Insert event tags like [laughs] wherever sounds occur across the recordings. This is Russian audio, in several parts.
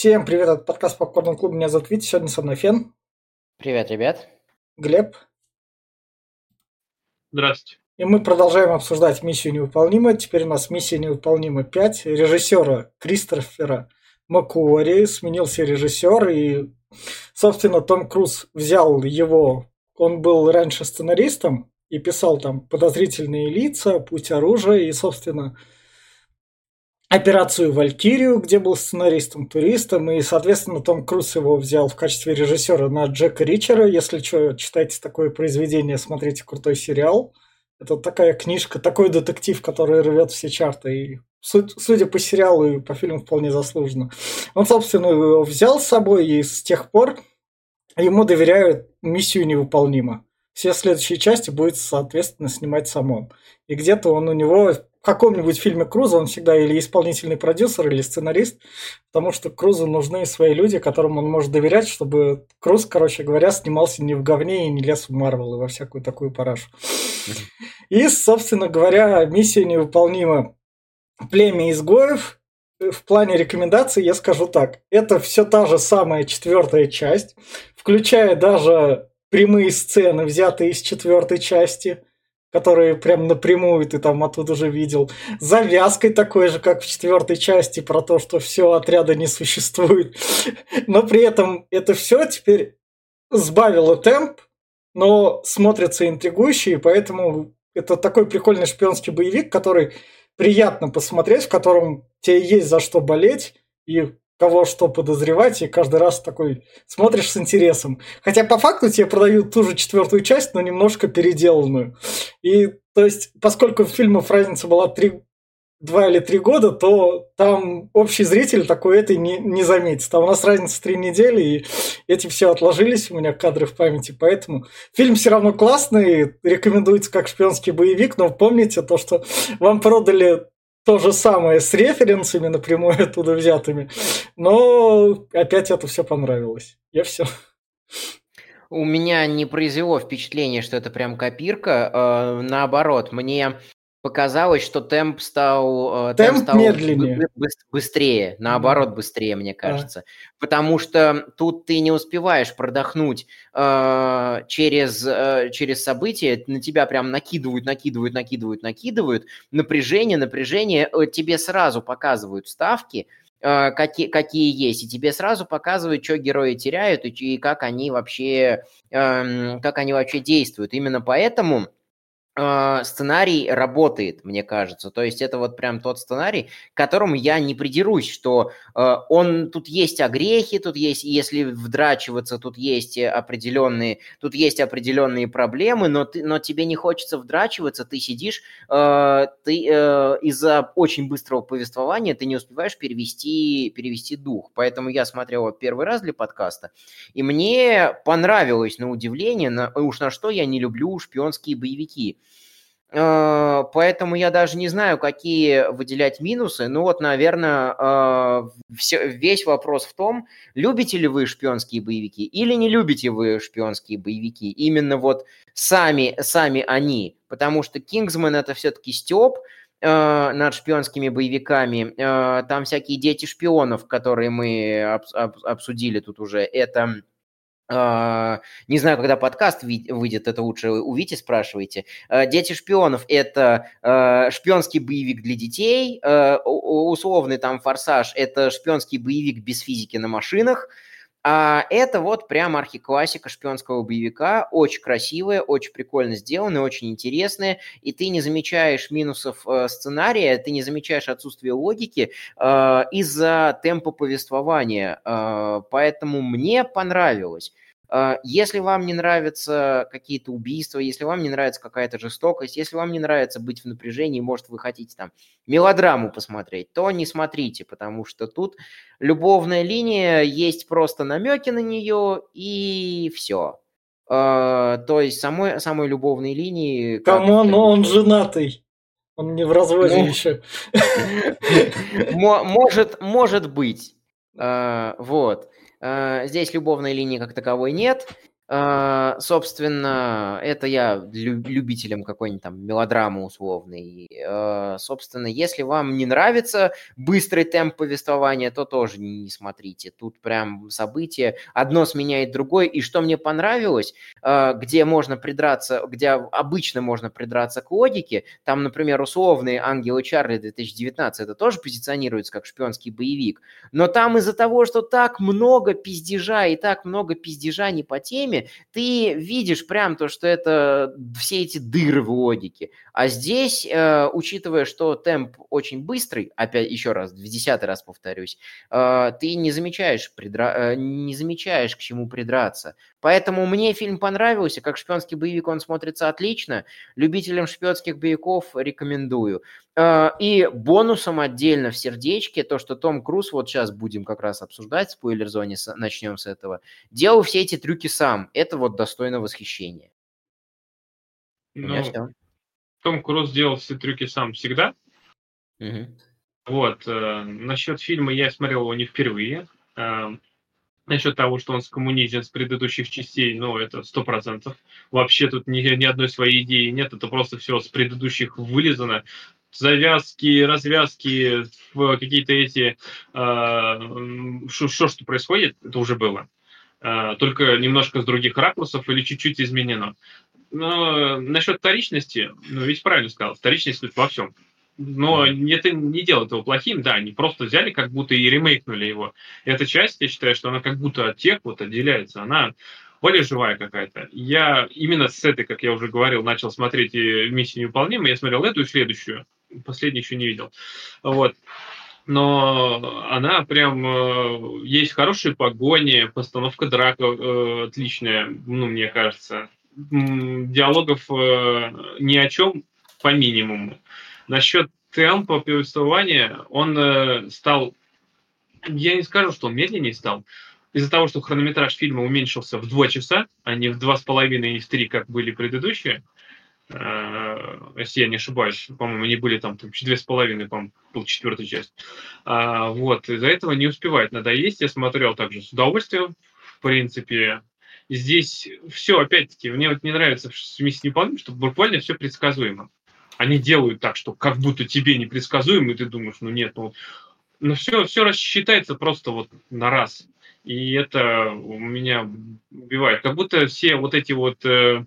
Всем привет, это подкаст Попкорн Клуб, меня зовут Витя, сегодня со мной Фен. Привет, ребят. Глеб. Здравствуйте. И мы продолжаем обсуждать «Миссию невыполнима». Теперь у нас «Миссия невыполнима 5». Режиссера Кристофера Макуори сменился режиссер, и, собственно, Том Круз взял его... Он был раньше сценаристом и писал там «Подозрительные лица», «Путь оружия», и, собственно, операцию «Валькирию», где был сценаристом, туристом, и, соответственно, Том Круз его взял в качестве режиссера на Джека Ричера. Если что, читайте такое произведение, смотрите крутой сериал. Это такая книжка, такой детектив, который рвет все чарты. И судя по сериалу и по фильму вполне заслуженно. Он, собственно, его взял с собой, и с тех пор ему доверяют миссию невыполнима. Все следующие части будет, соответственно, снимать сам он. И где-то он у него каком-нибудь фильме Круза он всегда или исполнительный продюсер, или сценарист, потому что Крузу нужны свои люди, которым он может доверять, чтобы Круз, короче говоря, снимался не в говне и не лез в Марвел и во всякую такую парашу. И, собственно говоря, миссия невыполнима. Племя изгоев. В плане рекомендаций я скажу так. Это все та же самая четвертая часть, включая даже прямые сцены, взятые из четвертой части – которые прям напрямую ты там оттуда уже видел. Завязкой такой же, как в четвертой части, про то, что все отряда не существует. [laughs] Но при этом это все теперь сбавило темп, но смотрится интригующе, и поэтому это такой прикольный шпионский боевик, который приятно посмотреть, в котором тебе есть за что болеть, и кого что подозревать, и каждый раз такой смотришь с интересом. Хотя по факту тебе продают ту же четвертую часть, но немножко переделанную. И то есть, поскольку в фильмах разница была три, два или три года, то там общий зритель такой этой не, не заметит. Там у нас разница три недели, и эти все отложились у меня кадры в памяти, поэтому фильм все равно классный, рекомендуется как шпионский боевик, но помните то, что вам продали то же самое с референсами напрямую оттуда взятыми. Но опять это все понравилось. Я все. У меня не произвело впечатление, что это прям копирка. Э, наоборот, мне показалось, что темп стал, э, темп, темп стал медленнее. быстрее, наоборот, быстрее, мне кажется. А. Потому что тут ты не успеваешь продохнуть э, через, э, через события, на тебя прям накидывают, накидывают, накидывают, накидывают. Напряжение, напряжение, э, тебе сразу показывают ставки, э, какие, какие есть, и тебе сразу показывают, что герои теряют и, и как они вообще, э, как они вообще действуют. Именно поэтому сценарий работает, мне кажется. То есть это вот прям тот сценарий, к которому я не придерусь, что э, он тут есть огрехи, тут есть, если вдрачиваться, тут есть определенные, тут есть определенные проблемы, но ты, но тебе не хочется вдрачиваться, ты сидишь, э, ты э, из-за очень быстрого повествования ты не успеваешь перевести перевести дух. Поэтому я смотрел первый раз для подкаста, и мне понравилось на удивление, на, уж на что я не люблю шпионские боевики. Э, поэтому я даже не знаю, какие выделять минусы. Ну вот, наверное, э, все, весь вопрос в том, любите ли вы шпионские боевики или не любите вы шпионские боевики. Именно вот сами, сами они. Потому что Кингсман это все-таки степ э, над шпионскими боевиками. Там всякие дети шпионов, которые мы обсудили тут уже. Это не знаю, когда подкаст выйдет, это лучше у Вити спрашивайте. А, «Дети шпионов» — это а, шпионский боевик для детей, условный там «Форсаж» — это шпионский боевик без физики на машинах, а это вот прям архиклассика шпионского боевика, очень красивая, очень прикольно сделанная, очень интересная, и ты не замечаешь минусов сценария, ты не замечаешь отсутствия логики э, из-за темпа повествования, э, поэтому мне понравилось. А, если вам не нравятся какие-то убийства, если вам не нравится какая-то жестокость, если вам не нравится быть в напряжении, может, вы хотите там мелодраму посмотреть, то не смотрите, потому что тут любовная линия, есть просто намеки на нее, и все. А, то есть самой, самой любовной линии... Come on, он женатый. Он не в разводе ну, еще. [laughs] Может, может быть. А, вот. Э, здесь любовной линии как таковой нет. А, собственно, это я любителям какой-нибудь там мелодрамы условной. А, собственно, если вам не нравится быстрый темп повествования, то тоже не смотрите. Тут прям события одно сменяет другое. И что мне понравилось, а, где можно придраться, где обычно можно придраться к логике, там, например, условный «Ангелы Чарли» 2019, это тоже позиционируется как шпионский боевик. Но там из-за того, что так много пиздежа и так много пиздежа не по теме, ты видишь прям то, что это все эти дыры в логике. А здесь, э, учитывая, что темп очень быстрый, опять еще раз, в десятый раз повторюсь, э, ты не замечаешь, придра... э, не замечаешь, к чему придраться. Поэтому мне фильм понравился, как шпионский боевик он смотрится отлично. Любителям шпионских боевиков рекомендую. Э, и бонусом отдельно в сердечке то, что Том Круз, вот сейчас будем как раз обсуждать, в спойлер-зоне начнем с этого, делал все эти трюки сам. Это вот достойно восхищения. Ну, Том Круз делал все трюки сам всегда. Угу. Вот. Э, насчет фильма я смотрел его не впервые. Насчет того, что он скоммунизен с предыдущих частей, ну, это сто процентов. Вообще тут ни, ни одной своей идеи нет, это просто все с предыдущих вылезано. Завязки, развязки, какие-то эти... Э, что, что происходит, это уже было. Э, только немножко с других ракурсов или чуть-чуть изменено. Но насчет вторичности, ну, ведь правильно сказал, вторичность во всем. Но это не делает его плохим, да, они просто взяли, как будто и ремейкнули его. Эта часть, я считаю, что она как будто от тех вот отделяется, она более живая какая-то. Я именно с этой, как я уже говорил, начал смотреть и «Миссию невыполнима», я смотрел эту и следующую, последний еще не видел. Вот но она прям э, есть хорошие погони, постановка драка э, отличная, ну, мне кажется. Диалогов э, ни о чем по минимуму. Насчет темпа повествования, он э, стал, я не скажу, что он медленнее стал, из-за того, что хронометраж фильма уменьшился в два часа, а не в два с половиной и в три, как были предыдущие, Э, если я не ошибаюсь, по-моему, они были там, там две с половиной, по-моему, был четвертая часть. А, вот, из-за этого не успевает надоесть. Я смотрел также с удовольствием, в принципе. Здесь все, опять-таки, мне вот не нравится в «Миссии неполным», что буквально все предсказуемо. Они делают так, что как будто тебе непредсказуемо, и ты думаешь, ну нет, ну, ну все, все рассчитается просто вот на раз. И это у меня убивает. Как будто все вот эти вот э,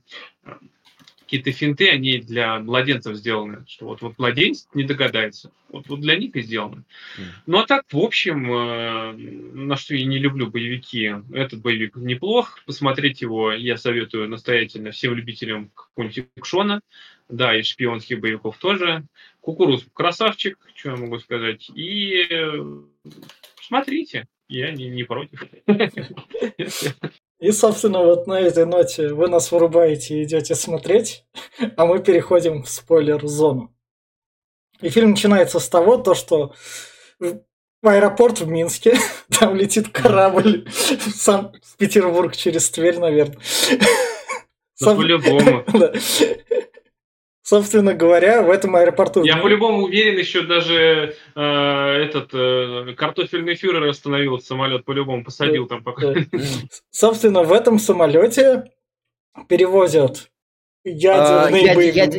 какие-то финты, они для младенцев сделаны, что вот, вот младенец не догадается. Вот, вот для них и сделано. Mm. Ну а так, в общем, э, на что я не люблю боевики, этот боевик неплох. Посмотреть его я советую настоятельно всем любителям какого-нибудь экшона, да, и шпионских боевиков тоже. Кукуруз красавчик, что я могу сказать. И э, смотрите, я не, не против. И, собственно, вот на этой ноте вы нас вырубаете и идете смотреть, а мы переходим в спойлер-зону. И фильм начинается с того, то, что в аэропорт в Минске, [laughs] там летит корабль в Санкт-Петербург через Тверь, наверное. Ну, по-любому. [laughs] Собственно говоря, в этом аэропорту... Я по-любому уверен, еще даже э, этот э, картофельный фюрер остановил самолет, по-любому посадил там пока. [laughs] Собственно, в этом самолете перевозят ядерный а, боевик. Яд,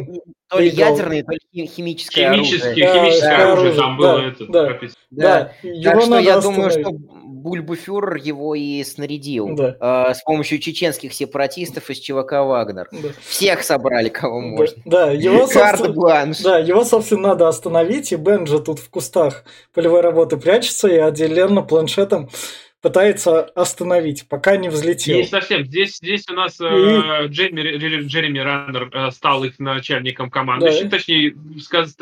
то ли ядерный, то ли химическое оружие. Химическое да, оружие, там было да, это. Да, да. да. Так что я думаю, что Бульбуфюрер его и снарядил да. э, с помощью чеченских сепаратистов из ЧВК «Вагнер». Да. Всех собрали, кого да. можно. Да, его, [laughs] Карт-бланш. Да, его, собственно, надо остановить, и Бенджи тут в кустах полевой работы прячется и отделенно планшетом пытается остановить, пока не взлетел. Не совсем. Здесь, здесь у нас э, Джереми, Джереми Раннер э, стал их начальником команды. Да. Точнее,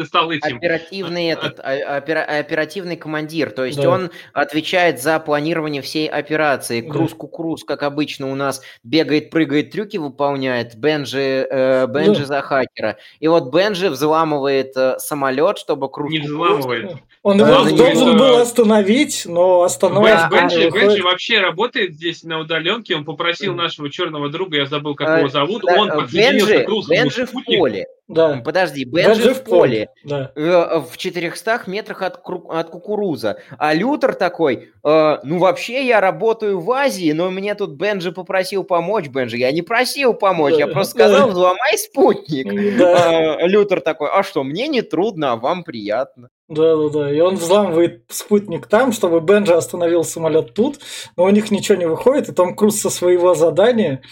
стал этим. Оперативный, а, этот, а, опера, оперативный командир. То есть да. он отвечает за планирование всей операции. Круз-кукруз, как обычно у нас, бегает, прыгает, трюки выполняет. Бенджи, э, Бенджи да. за хакера. И вот Бенджи взламывает э, самолет, чтобы Круз... Не взламывает. Он его должен был остановить, но остановить Бенджи, Бенджи вообще работает здесь на удаленке. Он попросил нашего черного друга, я забыл, как его зовут, он подсоединился к Бенджи в поле. Да. Подожди, Бенджи, Бенджи в поле, да. Э, в 400 метрах от, от кукуруза. А Лютер такой, э, ну вообще я работаю в Азии, но мне тут Бенджи попросил помочь. Бенджи, я не просил помочь, да. я просто сказал, взломай спутник. Да. Э, Лютер такой, а что, мне не трудно, а вам приятно. Да, да, да. И он взламывает спутник там, чтобы Бенджи остановил самолет тут, но у них ничего не выходит, и Том Круз со своего задания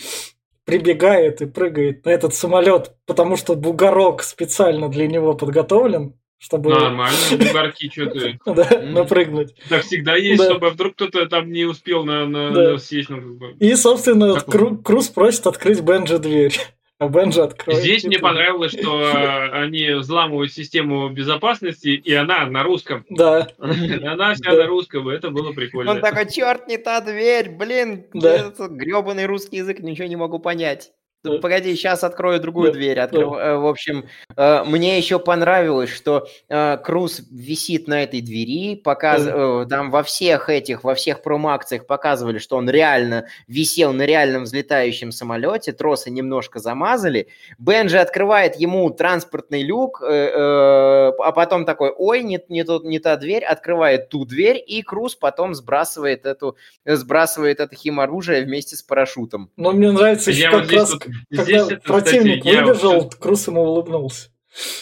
прибегает и прыгает на этот самолет, потому что бугорок специально для него подготовлен, чтобы... Нормально, бугорки что ты... [laughs] Да, напрыгнуть. Так всегда есть, чтобы вдруг кто-то там не успел на съесть. И, собственно, Круз просит открыть Бенджи дверь. А откроет. Здесь мне понравилось, что э, они взламывают систему безопасности, и она на русском. Да. [laughs] Она вся на русском, это было прикольно. Он такой, черт, не та дверь, блин, да. гребаный русский язык, ничего не могу понять. Погоди, сейчас открою другую дверь. Открою. Э, в общем, э, мне еще понравилось, что э, Круз висит на этой двери, показ... там во всех этих, во всех промо-акциях показывали, что он реально висел на реальном взлетающем самолете, тросы немножко замазали. Бенджи открывает ему транспортный люк, а потом такой, ой, не, не, тот, не та дверь, открывает ту дверь, и Круз потом сбрасывает, эту, сбрасывает это химоружие вместе с парашютом. Но мне нравится еще как раз когда это, противник кстати, выбежал, вот... Крус ему улыбнулся.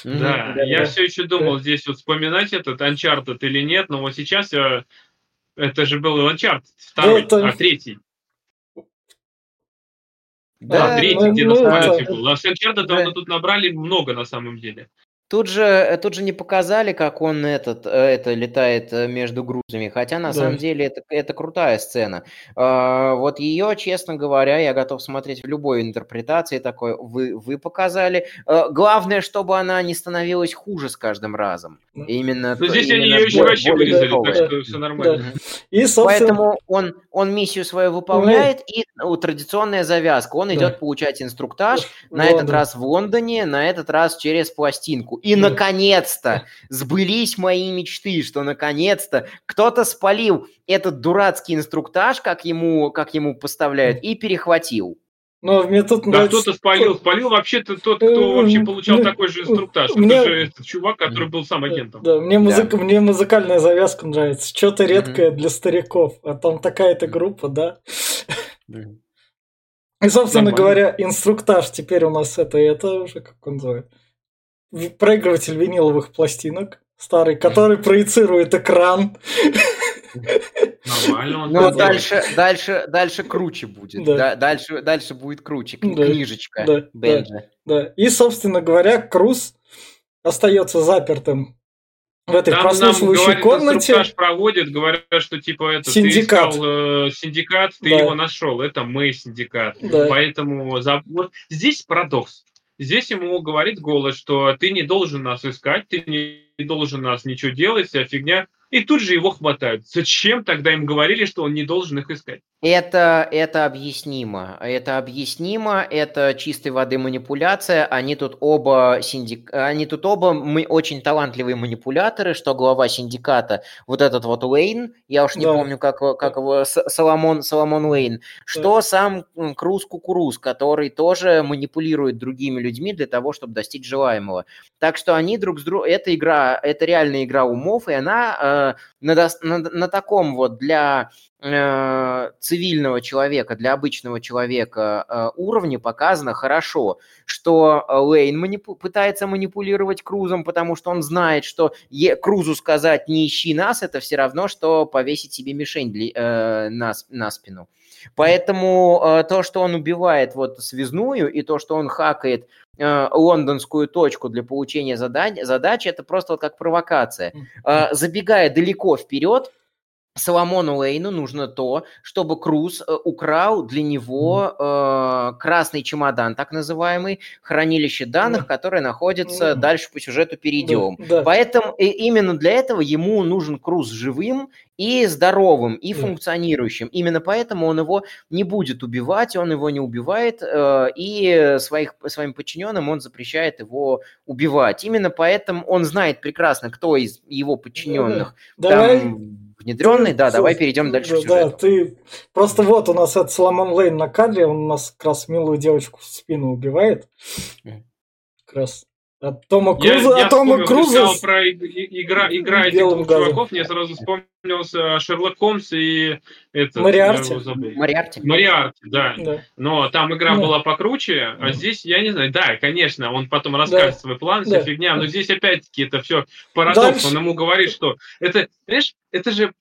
Да, да я да. все еще думал да. здесь вот вспоминать этот Uncharted или нет, но вот сейчас я... это же был Uncharted второй, это... а третий. Да, а, третий, ну, где ну, на самолете был. А с Uncharted да. тут набрали много на самом деле. Тут же, э, тут же не показали, как он этот, э, это летает э, между грузами, хотя на да. самом деле это, это крутая сцена. А, вот ее, честно говоря, я готов смотреть в любой интерпретации такой. Вы, вы показали. Главное, чтобы она не становилась хуже с каждым разом. Именно. Но здесь именно они ее еще вообще вырезали, так что все нормально. Да. И, собственно... Поэтому он, он миссию свою выполняет, и ну, традиционная завязка. Он да. идет получать инструктаж, в на Лондон. этот раз в Лондоне, на этот раз через пластинку. И, наконец-то, сбылись мои мечты, что, наконец-то, кто-то спалил этот дурацкий инструктаж, как ему, как ему поставляют, и перехватил. Но мне тут да, нравится... кто-то спалил. Спалил вообще-то тот, кто вообще получал такой же инструктаж. Мне... Это же этот чувак, который был сам агентом. Да, мне, музыка, да. мне музыкальная завязка нравится. Что-то редкое mm-hmm. для стариков. А там такая-то группа, да? Mm-hmm. И, собственно Нормально. говоря, инструктаж теперь у нас это, это уже, как он называется, проигрыватель виниловых пластинок старый, который проецирует экран. Нормально. Но дальше, дальше, дальше круче будет. Да. дальше, дальше будет круче. Да. Книжечка да. Бенджа. Да. да. И, собственно говоря, Круз остается запертым в этой Там прослушивающей нам комнате. Инструктаж проводит, говорят, что типа это синдикат. ты искал э, синдикат, ты да. его нашел. Это мы синдикат. Да. Поэтому за... вот здесь парадокс. Здесь ему говорит голос, что ты не должен нас искать, ты не должен нас ничего делать, вся фигня. И тут же его хватают. Зачем тогда им говорили, что он не должен их искать? Это, это объяснимо. Это объяснимо, это чистой воды манипуляция. Они тут оба, синдик... Они тут оба мы очень талантливые манипуляторы, что глава синдиката, вот этот вот Уэйн, я уж не да. помню, как, как его, Соломон, Соломон Уэйн, что да. сам Круз Кукуруз, который тоже манипулирует другими людьми для того, чтобы достичь желаемого. Так что они друг с другом... Это игра, это реальная игра умов, и она э, на, на, на таком вот для цивильного человека, для обычного человека э, уровне показано хорошо, что э, Лейн манипу- пытается манипулировать Крузом, потому что он знает, что е- Крузу сказать «не ищи нас» это все равно, что повесить себе мишень для, э, на, на спину. Поэтому э, то, что он убивает вот связную, и то, что он хакает э, лондонскую точку для получения задач, задач, это просто вот как провокация. Э, забегая далеко вперед, Соломону Лейну нужно то, чтобы Круз э, украл для него э, красный чемодан, так называемый, хранилище данных, да. которое находится да. дальше по сюжету перейдем. Да, да. Поэтому и именно для этого ему нужен Круз живым и здоровым, и да. функционирующим. Именно поэтому он его не будет убивать, он его не убивает, э, и своих, своим подчиненным он запрещает его убивать. Именно поэтому он знает прекрасно, кто из его подчиненных да, да. там внедренный, да, давай перейдем дальше да, Да, ты просто вот у нас этот Соломон Лейн на кадре, он у нас как раз милую девочку в спину убивает. Как раз от Тома Круза, я, я Тома вспомнил, Круза. Ты про игра, игра этих двух газом. чуваков, мне сразу вспомнился Шерлок Холмс и это. Мариарти. Мариарти. Мариарти, да. да. Но там игра да. была покруче, а здесь, я не знаю, да, конечно, он потом расскажет да. свой план, вся да. фигня, но здесь опять-таки это все парадокс. Дальше. Он ему говорит, что это, знаешь, это же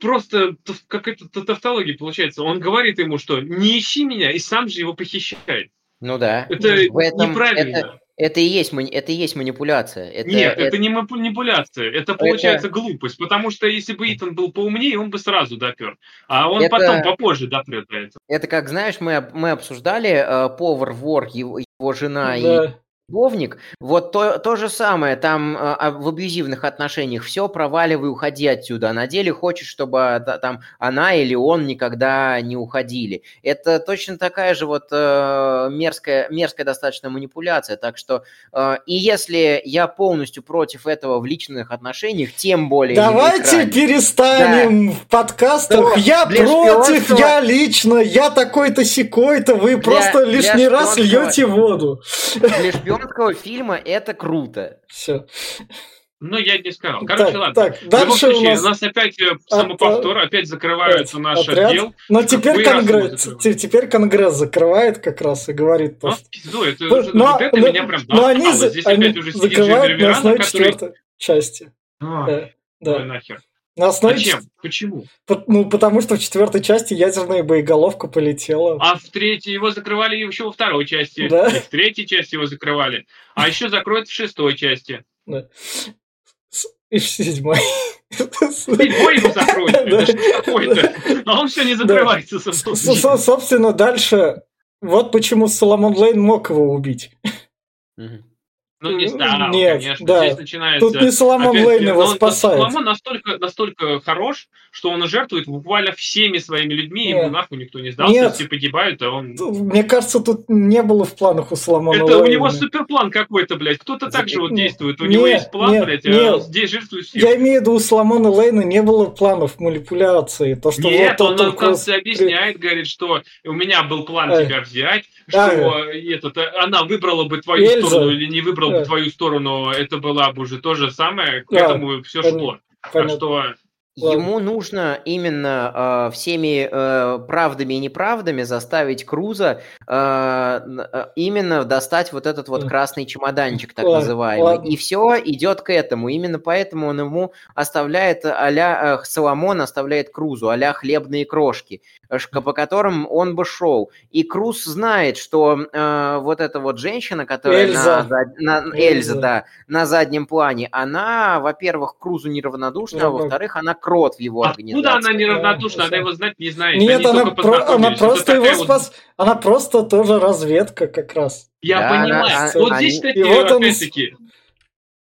просто какая-то тавтология получается. Он говорит ему, что не ищи меня, и сам же его похищает. Ну да. Это в этом, неправильно. Это, это и есть, это и есть манипуляция. Это, Нет, это, это не манипуляция, это получается это... глупость, потому что если бы Итан был поумнее, он бы сразу допер, а он это... потом попозже допрет до этого. Это как, знаешь, мы, мы обсуждали э, повар вор, его, его жена да. и любовник, вот то, то же самое, там э, в абьюзивных отношениях все, проваливай, уходи отсюда, а на деле хочет, чтобы а, там она или он никогда не уходили. Это точно такая же вот э, мерзкая, мерзкая достаточно манипуляция, так что э, и если я полностью против этого в личных отношениях, тем более... Давайте перестанем да. в подкастах, то я против, я лично, я такой-то секой-то, вы для, просто лишний раз льете воду. Для шпионского фильма это круто. Все. Ну, я не сказал. Короче, так, ладно. Так, дальше случае, у нас... у нас опять э, самоповтор, от... опять закрывается наш отряд. отдел. Но теперь конгресс, теперь конгресс закрывает как раз и говорит... Ну, пизду, это, но, но, вот это но, меня прям но они, Здесь они опять уже закрывают на основе который... четвертой части. А, да, да. нахер. На основе Зачем? Почему? Ну, потому что в четвертой части ядерная боеголовка полетела. А в третьей его закрывали еще во второй части. Да? И в третьей части его закрывали. А еще закроют в шестой части. Да. И в седьмой. Седьмой его закроют. Это что такое-то? А он все не закрывается. Собственно, дальше... Вот почему Соломон Лейн мог его убить. Ну, не знаю, Нет, конечно. Да. Здесь начинается... Тут не Соломон Лейн его спасает. Соломон настолько, настолько хорош, что он жертвует буквально всеми своими людьми, Нет. ему нахуй никто не сдался, Нет. все погибают, а он... Мне кажется, тут не было в планах у Соломона Это Лейна. у него суперплан какой-то, блядь. Кто-то так же вот действует. У нет, него есть план, нет, блядь, а нет. а здесь жертвует всем. Я имею в виду, у Соломона Лейна не было планов манипуляции. То, что нет, вот, он нам конце объясняет, говорит, что у меня был план а, тебя взять, что а, этот, она выбрала бы твою Эльза. сторону или не выбрала бы твою сторону, это была бы уже то же самое, к этому все шло. Так что Ему нужно именно э, всеми э, правдами и неправдами заставить Круза э, э именно достать вот этот вот красный чемоданчик, так ладно, называемый. Ладно. И все идет к этому. Именно поэтому он ему оставляет а-ля э, Соломон оставляет Крузу, а хлебные крошки, по которым он бы шел. И Круз знает, что э, вот эта вот женщина, которая Эльза. На, на, Эльза, Эльза, да, на заднем плане, она, во-первых, Крузу неравнодушна, а во-вторых, она крот в его организации. Откуда она неравнодушна? Она его знать не знает. Нет, она, про, она просто его вот... спас. Она просто тоже разведка как раз. Я да, понимаю. Она, вот они... здесь, кстати, вот опять-таки,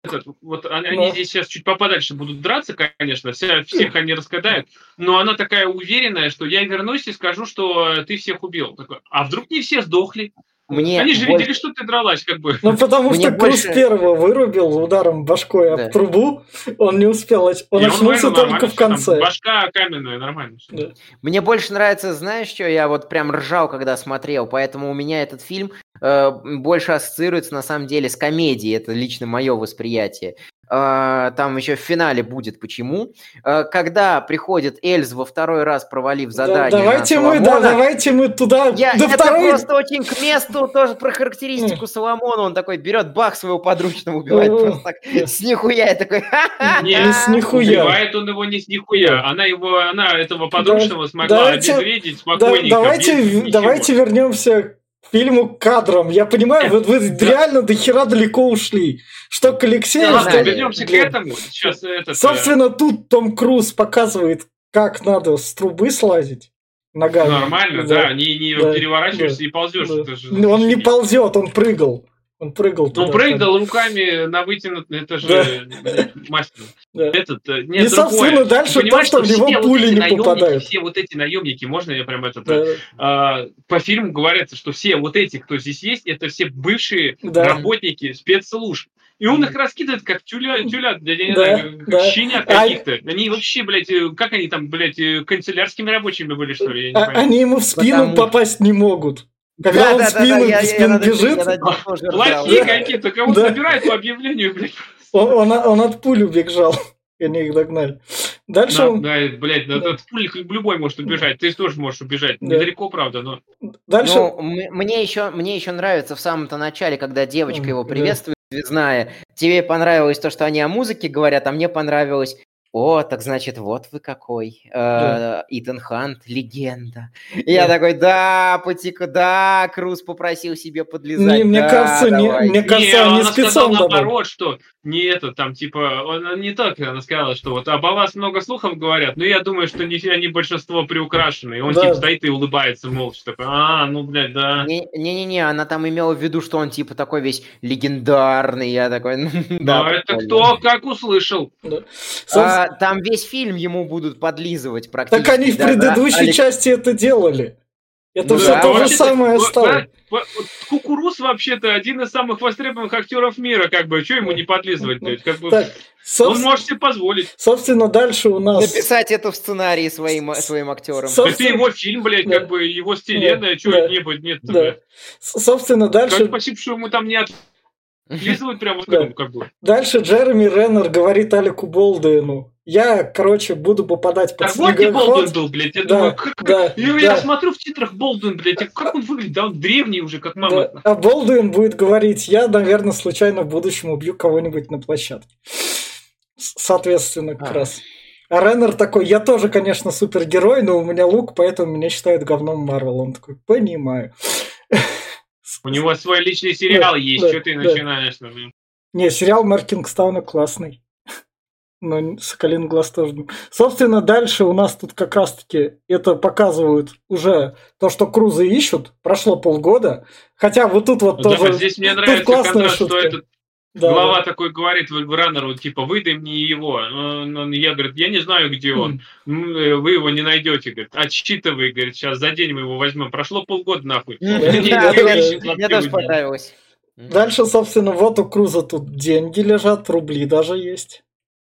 этот, вот они, но... здесь сейчас чуть поподальше будут драться, конечно, вся, всех они раскадают, но она такая уверенная, что я вернусь и скажу, что ты всех убил. Такой, а вдруг не все сдохли? Мне Они же больше... видели, что ты дралась, как бы. Ну, потому Мне что больше... Круз первого вырубил ударом башкой да. об трубу, он не успел, он и очнулся он только в конце. Там, башка каменная, нормально. Да. Мне больше нравится, знаешь что, я вот прям ржал, когда смотрел, поэтому у меня этот фильм э, больше ассоциируется на самом деле с комедией, это лично мое восприятие. А, там еще в финале будет почему. А, когда приходит Эльз во второй раз, провалив задание. Да, давайте мы, да, давайте мы туда. Я, до это второй... просто очень к месту тоже про характеристику Соломона. Он такой берет бах своего подручного, убивает просто так с нихуя. Я такой, Не с нихуя. Убивает он его не с нихуя. Она его, она этого подручного смогла обезвредить спокойненько. Давайте, давайте вернемся фильму кадром. Я понимаю, вы, вы реально до хера далеко ушли. Что к Алексею... Да, ладно, вернемся к этому. Сейчас этот, Собственно, тут Том Круз показывает как надо с трубы слазить ногами. Нормально, да, да не, не да, переворачиваешься да, и ползешь. Да. Же он не ползет, он прыгал. Он прыгал туда. Он прыгал руками на вытянутый, это же мастер. Этот, э, нет, и, собственно, дальше то, что в него пули не попадают. Все вот эти наемники, можно я прям это... Да. А, по фильму говорится, что все вот эти, кто здесь есть, это все бывшие работники спецслужб. И он их раскидывает, как тюля, тюля я не да, знаю, да. щенят каких-то. А... Они вообще, блядь, э, как они там, блядь, э, канцелярскими рабочими были, что ли? а, они ему в спину Потому... попасть не могут. Когда да, он да, спину, да, да, спину я, бежит... Плохие какие-то, кого да. собирают по объявлению, блядь. Он, он, он от пуль убежал, и они их догнали. Дальше да, он... Да, блядь, да. от пули любой может убежать, ты тоже можешь убежать. Да. Недалеко, правда, но... Дальше... Ну, мне еще, мне еще нравится в самом-то начале, когда девочка его приветствует, да. связная. Тебе понравилось то, что они о музыке говорят, а мне понравилось о, так значит, вот вы какой. Э, Итан Хант, легенда. Да. Я такой, да, Патико, да, Круз попросил себе подлезать. Не, мне да, кажется, не, мне кажется, не, они специально. наоборот, что не это, там, типа, он, не так она сказала, что вот об вас много слухов говорят, но я думаю, что не они большинство приукрашены. И он, да. типа, стоит и улыбается молча, такой, а, ну, блядь, да. Не-не-не, она там имела в виду, что он, типа, такой весь легендарный. Я такой, ну, [laughs] да. А это кто как услышал? Да. Там весь фильм ему будут подлизывать практически. Так они в предыдущей да? части это делали. Это да, все то же самое стало. Кукуруз вообще-то один из самых востребованных актеров мира, как бы, что ему не подлизывать? То есть, как бы, так, он может себе позволить. Собственно, дальше у нас... Написать это в сценарии своим, своим актерам. Собственно... Это его фильм, блядь, да. как бы, его вселенная, да. что да. не будет, нет. Да. Собственно, дальше... Как, спасибо, что ему там не от... [laughs] Лизывают прямо в да. как бы. Дальше Джереми Реннер говорит Алику Болдуину, я, короче, буду попадать под так снегоход. вот Болдуин был, блядь. Я да, думаю, как, да, я, да. я смотрю в титрах Болдуин, блядь, как он выглядит? Да он древний уже, как мама. Да. А Болдуин будет говорить, я, наверное, случайно в будущем убью кого-нибудь на площадке. Соответственно, как а. раз. А Реннер такой, я тоже, конечно, супергерой, но у меня лук, поэтому меня считают говном Марвел. Он такой, понимаю. У него свой личный сериал да, есть, да, что ты да. начинаешь? Не, сериал Мэр Кингстауна классный но Соколин глаз тоже. Собственно, дальше у нас тут как раз-таки это показывают уже то, что Крузы ищут. Прошло полгода. Хотя вот тут вот да, тоже... Здесь мне нравится классная контраст, шутка. что этот да, глава да. такой говорит раннеру, типа, выдай мне его. Он, он, я, говорит, я не знаю, где он. Mm. Вы его не найдете. Говорит, отсчитывай, говорит, сейчас за день мы его возьмем. Прошло полгода, нахуй. Мне тоже понравилось. Дальше, собственно, вот у Круза тут деньги лежат, рубли даже есть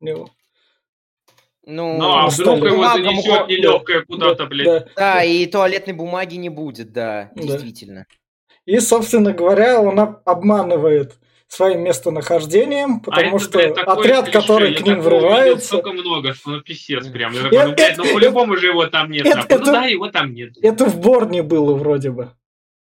него. Ну, ну а вдруг его занесет нелегкое куда-то, блядь. Да, да, и туалетной бумаги не будет, да, действительно. И, собственно говоря, он обманывает своим местонахождением, а потому а что блядь, отряд, клише, который к ним врывается... столько много, что ну писец прям. Я такой, ну, блядь, ну по-любому же его там нет. Это, ну да, его там нет. Это в Борне было вроде бы.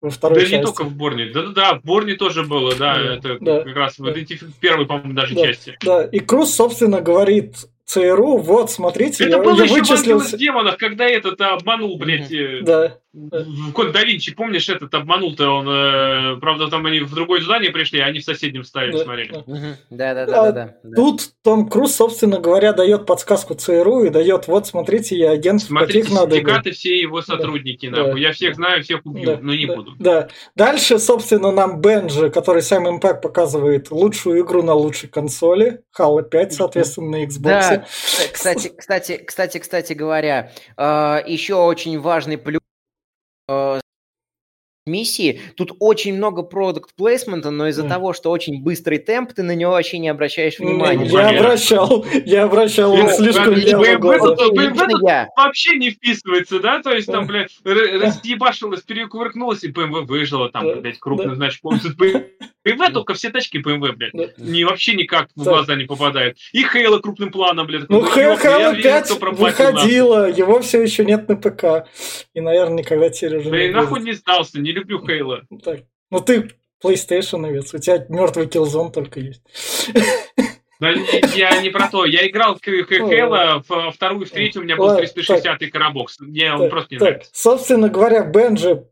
Во второй да части. не только в Борне. Да-да-да, в Борне тоже было, да. да это да, как раз да. в первой, по-моему, даже да, части. Да, и Круз, собственно, говорит ЦРУ, вот, смотрите, это я, было я еще в демонах, когда этот обманул, блядь. Да. Код да Винчи, помнишь, этот обманул-то он, э, правда, там они в другое здание пришли, а они в соседнем стае да. смотрели. Да, да, да, да, Тут Том Круз, собственно говоря, дает подсказку ЦРУ и дает, вот, смотрите, я агент, смотрите, каких надо. Смотрите, все его сотрудники, да. нахуй. Я всех знаю, всех убью, да. но не да. буду. Да. Дальше, собственно, нам Бенджи, который Саймон Пэк показывает лучшую игру на лучшей консоли, Halo 5, соответственно, на Xbox. Да, кстати, кстати, кстати, кстати говоря, э, еще очень важный плюс миссии. Тут очень много продукт плейсмента, но из-за mm. того, что очень быстрый темп, ты на него вообще не обращаешь внимания. Я обращал, я обращал, он слишком лево Вообще не вписывается, да? То есть там, блядь, разъебашилась, перекувыркнулась, и БМВ выжила, там, блядь, крупный значком. БМВ только все тачки БМВ, блядь, не вообще никак в глаза не попадают. И Хейла крупным планом, блядь. Ну, Хейла 5 выходила, его все еще нет на ПК. И, наверное, никогда теперь уже Да и нахуй не сдался, не люблю Хейла. Ну, так. ну ты PlayStation, овец, у тебя мертвый Killzone только есть. Да, я не про то. Я играл в Хейла, в вторую, в третью у меня был 360-й коробокс. Мне он просто не нравится. Собственно говоря, Бенджи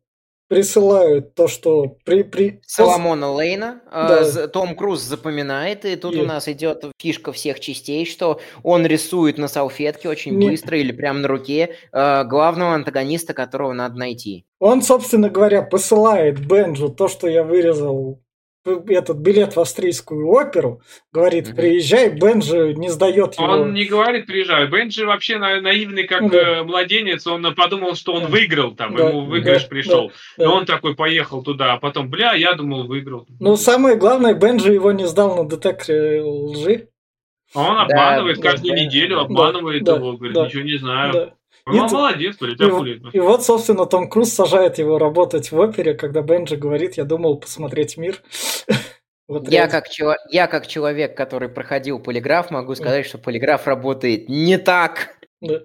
присылают то, что при... при... Соломона Лейна. А, да. Том Круз запоминает, и тут и... у нас идет фишка всех частей, что он рисует на салфетке очень Не... быстро или прямо на руке а, главного антагониста, которого надо найти. Он, собственно говоря, посылает Бенджу то, что я вырезал этот билет в австрийскую оперу, говорит, приезжай, Бенджи не сдает его. Он не говорит, приезжай. Бенджи вообще на, наивный, как да. Э, младенец, он подумал, что он да. выиграл там, да. ему выигрыш да. пришел. Да. И он такой поехал туда, а потом, бля, я думал, выиграл. Ну, самое главное, Бенджи его не сдал на детекторе лжи. Он обманывает да, каждую да, неделю, обманывает да, его, говорит, да, ничего не знаю. Да. Ну, и, молодец, блядь, и, и вот, собственно, Том Круз сажает его работать в опере, когда Бенджи говорит, я думал посмотреть мир. [laughs] Вот я, как я как человек, который проходил полиграф, могу сказать, что полиграф работает не так. Да.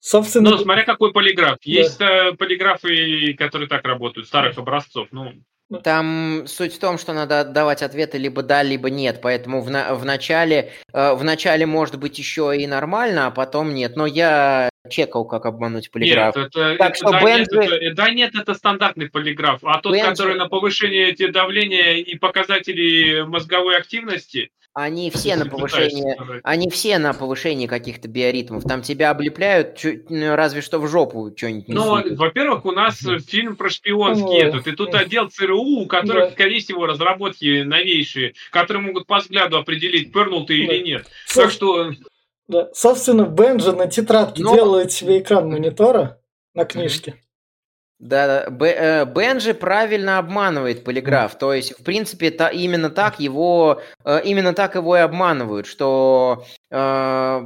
Собственно... Ну, смотря какой полиграф. Есть да. Э, полиграфы, которые так работают, старых образцов. Ну, там суть в том, что надо отдавать ответы либо да, либо нет, поэтому в, на, в, начале, э, в начале может быть еще и нормально, а потом нет. Но я чекал, как обмануть полиграф. Нет, это, так это, что да, Бенджи... нет, это, да нет, это стандартный полиграф. А тот, Бенджи... который на повышение давления и показателей мозговой активности, они [laughs] все на повышение, они все на повышении каких-то биоритмов. Там тебя облепляют, чуть, разве что в жопу что-нибудь Ну, во-первых, у нас фильм про шпионский этот, и тут отдел ЦРУ, у которых, да. скорее всего, разработки новейшие, которые могут по взгляду определить, пернул ты да. или нет. Так что... Да. Собственно, Бенджи на тетрадке Но... делает себе экран монитора на книжке. Да, да. Бенджи правильно обманывает полиграф. То есть, в принципе, та, именно так его, э, именно так его и обманывают, что э,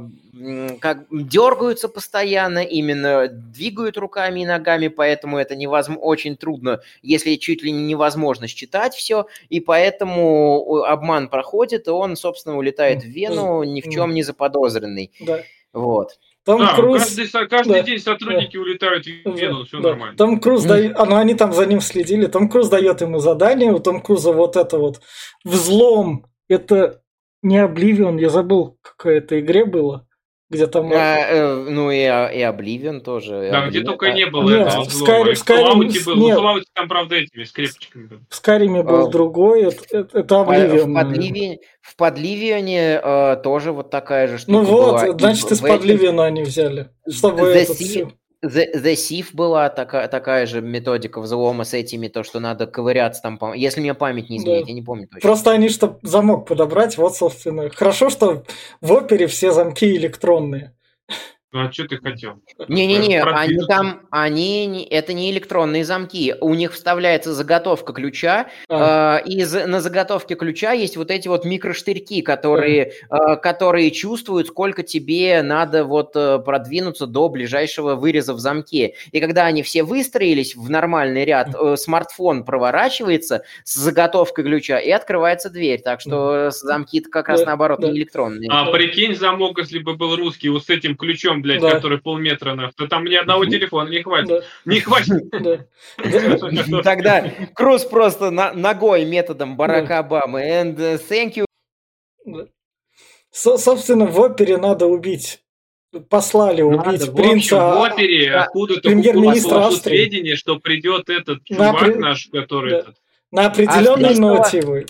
как дергаются постоянно, именно двигают руками и ногами, поэтому это невозможно, очень трудно, если чуть ли не невозможно считать все, и поэтому обман проходит, и он, собственно, улетает в Вену ни в чем не заподозренный. Да. Вот. Том да, Круз... каждый, каждый да, день сотрудники да, улетают в Вену, да, все да. нормально. Том Круз mm. дает, ну, они там за ним следили. Том Круз дает ему задание, у Том Круза вот это вот взлом, это не Обливион, я забыл, какая это игре было. Где там... А, э, ну и, и Обливион тоже. Да, где только не было нет, этого. В, Skyrim, в Fallout был. Нет. В там, правда, этими скрепочками. В Скайриме был а, другой, это, это Обливион. В, Подливи... в Подливионе э, тоже вот такая же штука Ну вот, была. значит, из Подливиона они взяли. Чтобы The этот... Sea... The, The Thief была такая, такая же методика взлома с этими, то, что надо ковыряться там, если мне память не изменяет, да. я не помню точно. Просто они, чтобы замок подобрать, вот, собственно. Хорошо, что в опере все замки электронные. Ну а что ты хотел? Не-не-не, они там, они, это не электронные замки, у них вставляется заготовка ключа, а. э, и на заготовке ключа есть вот эти вот микроштырьки, которые, а. э, которые чувствуют, сколько тебе надо вот э, продвинуться до ближайшего выреза в замке. И когда они все выстроились в нормальный ряд, э, смартфон проворачивается с заготовкой ключа и открывается дверь, так что замки как раз наоборот не электронные. А прикинь, замок, если бы был русский, вот с этим ключом блядь, да. который полметра, на, то там ни одного телефона не хватит. Да. Не хватит. [laughs] Тогда Круз просто ногой методом Барака Обамы. And uh, thank you. Собственно, в опере надо убить послали убить Надо. принца. В, общем, в опере откуда-то премьер-министра сведения, что придет этот чувак на, наш, который да. этот, на определенной а ноте вы.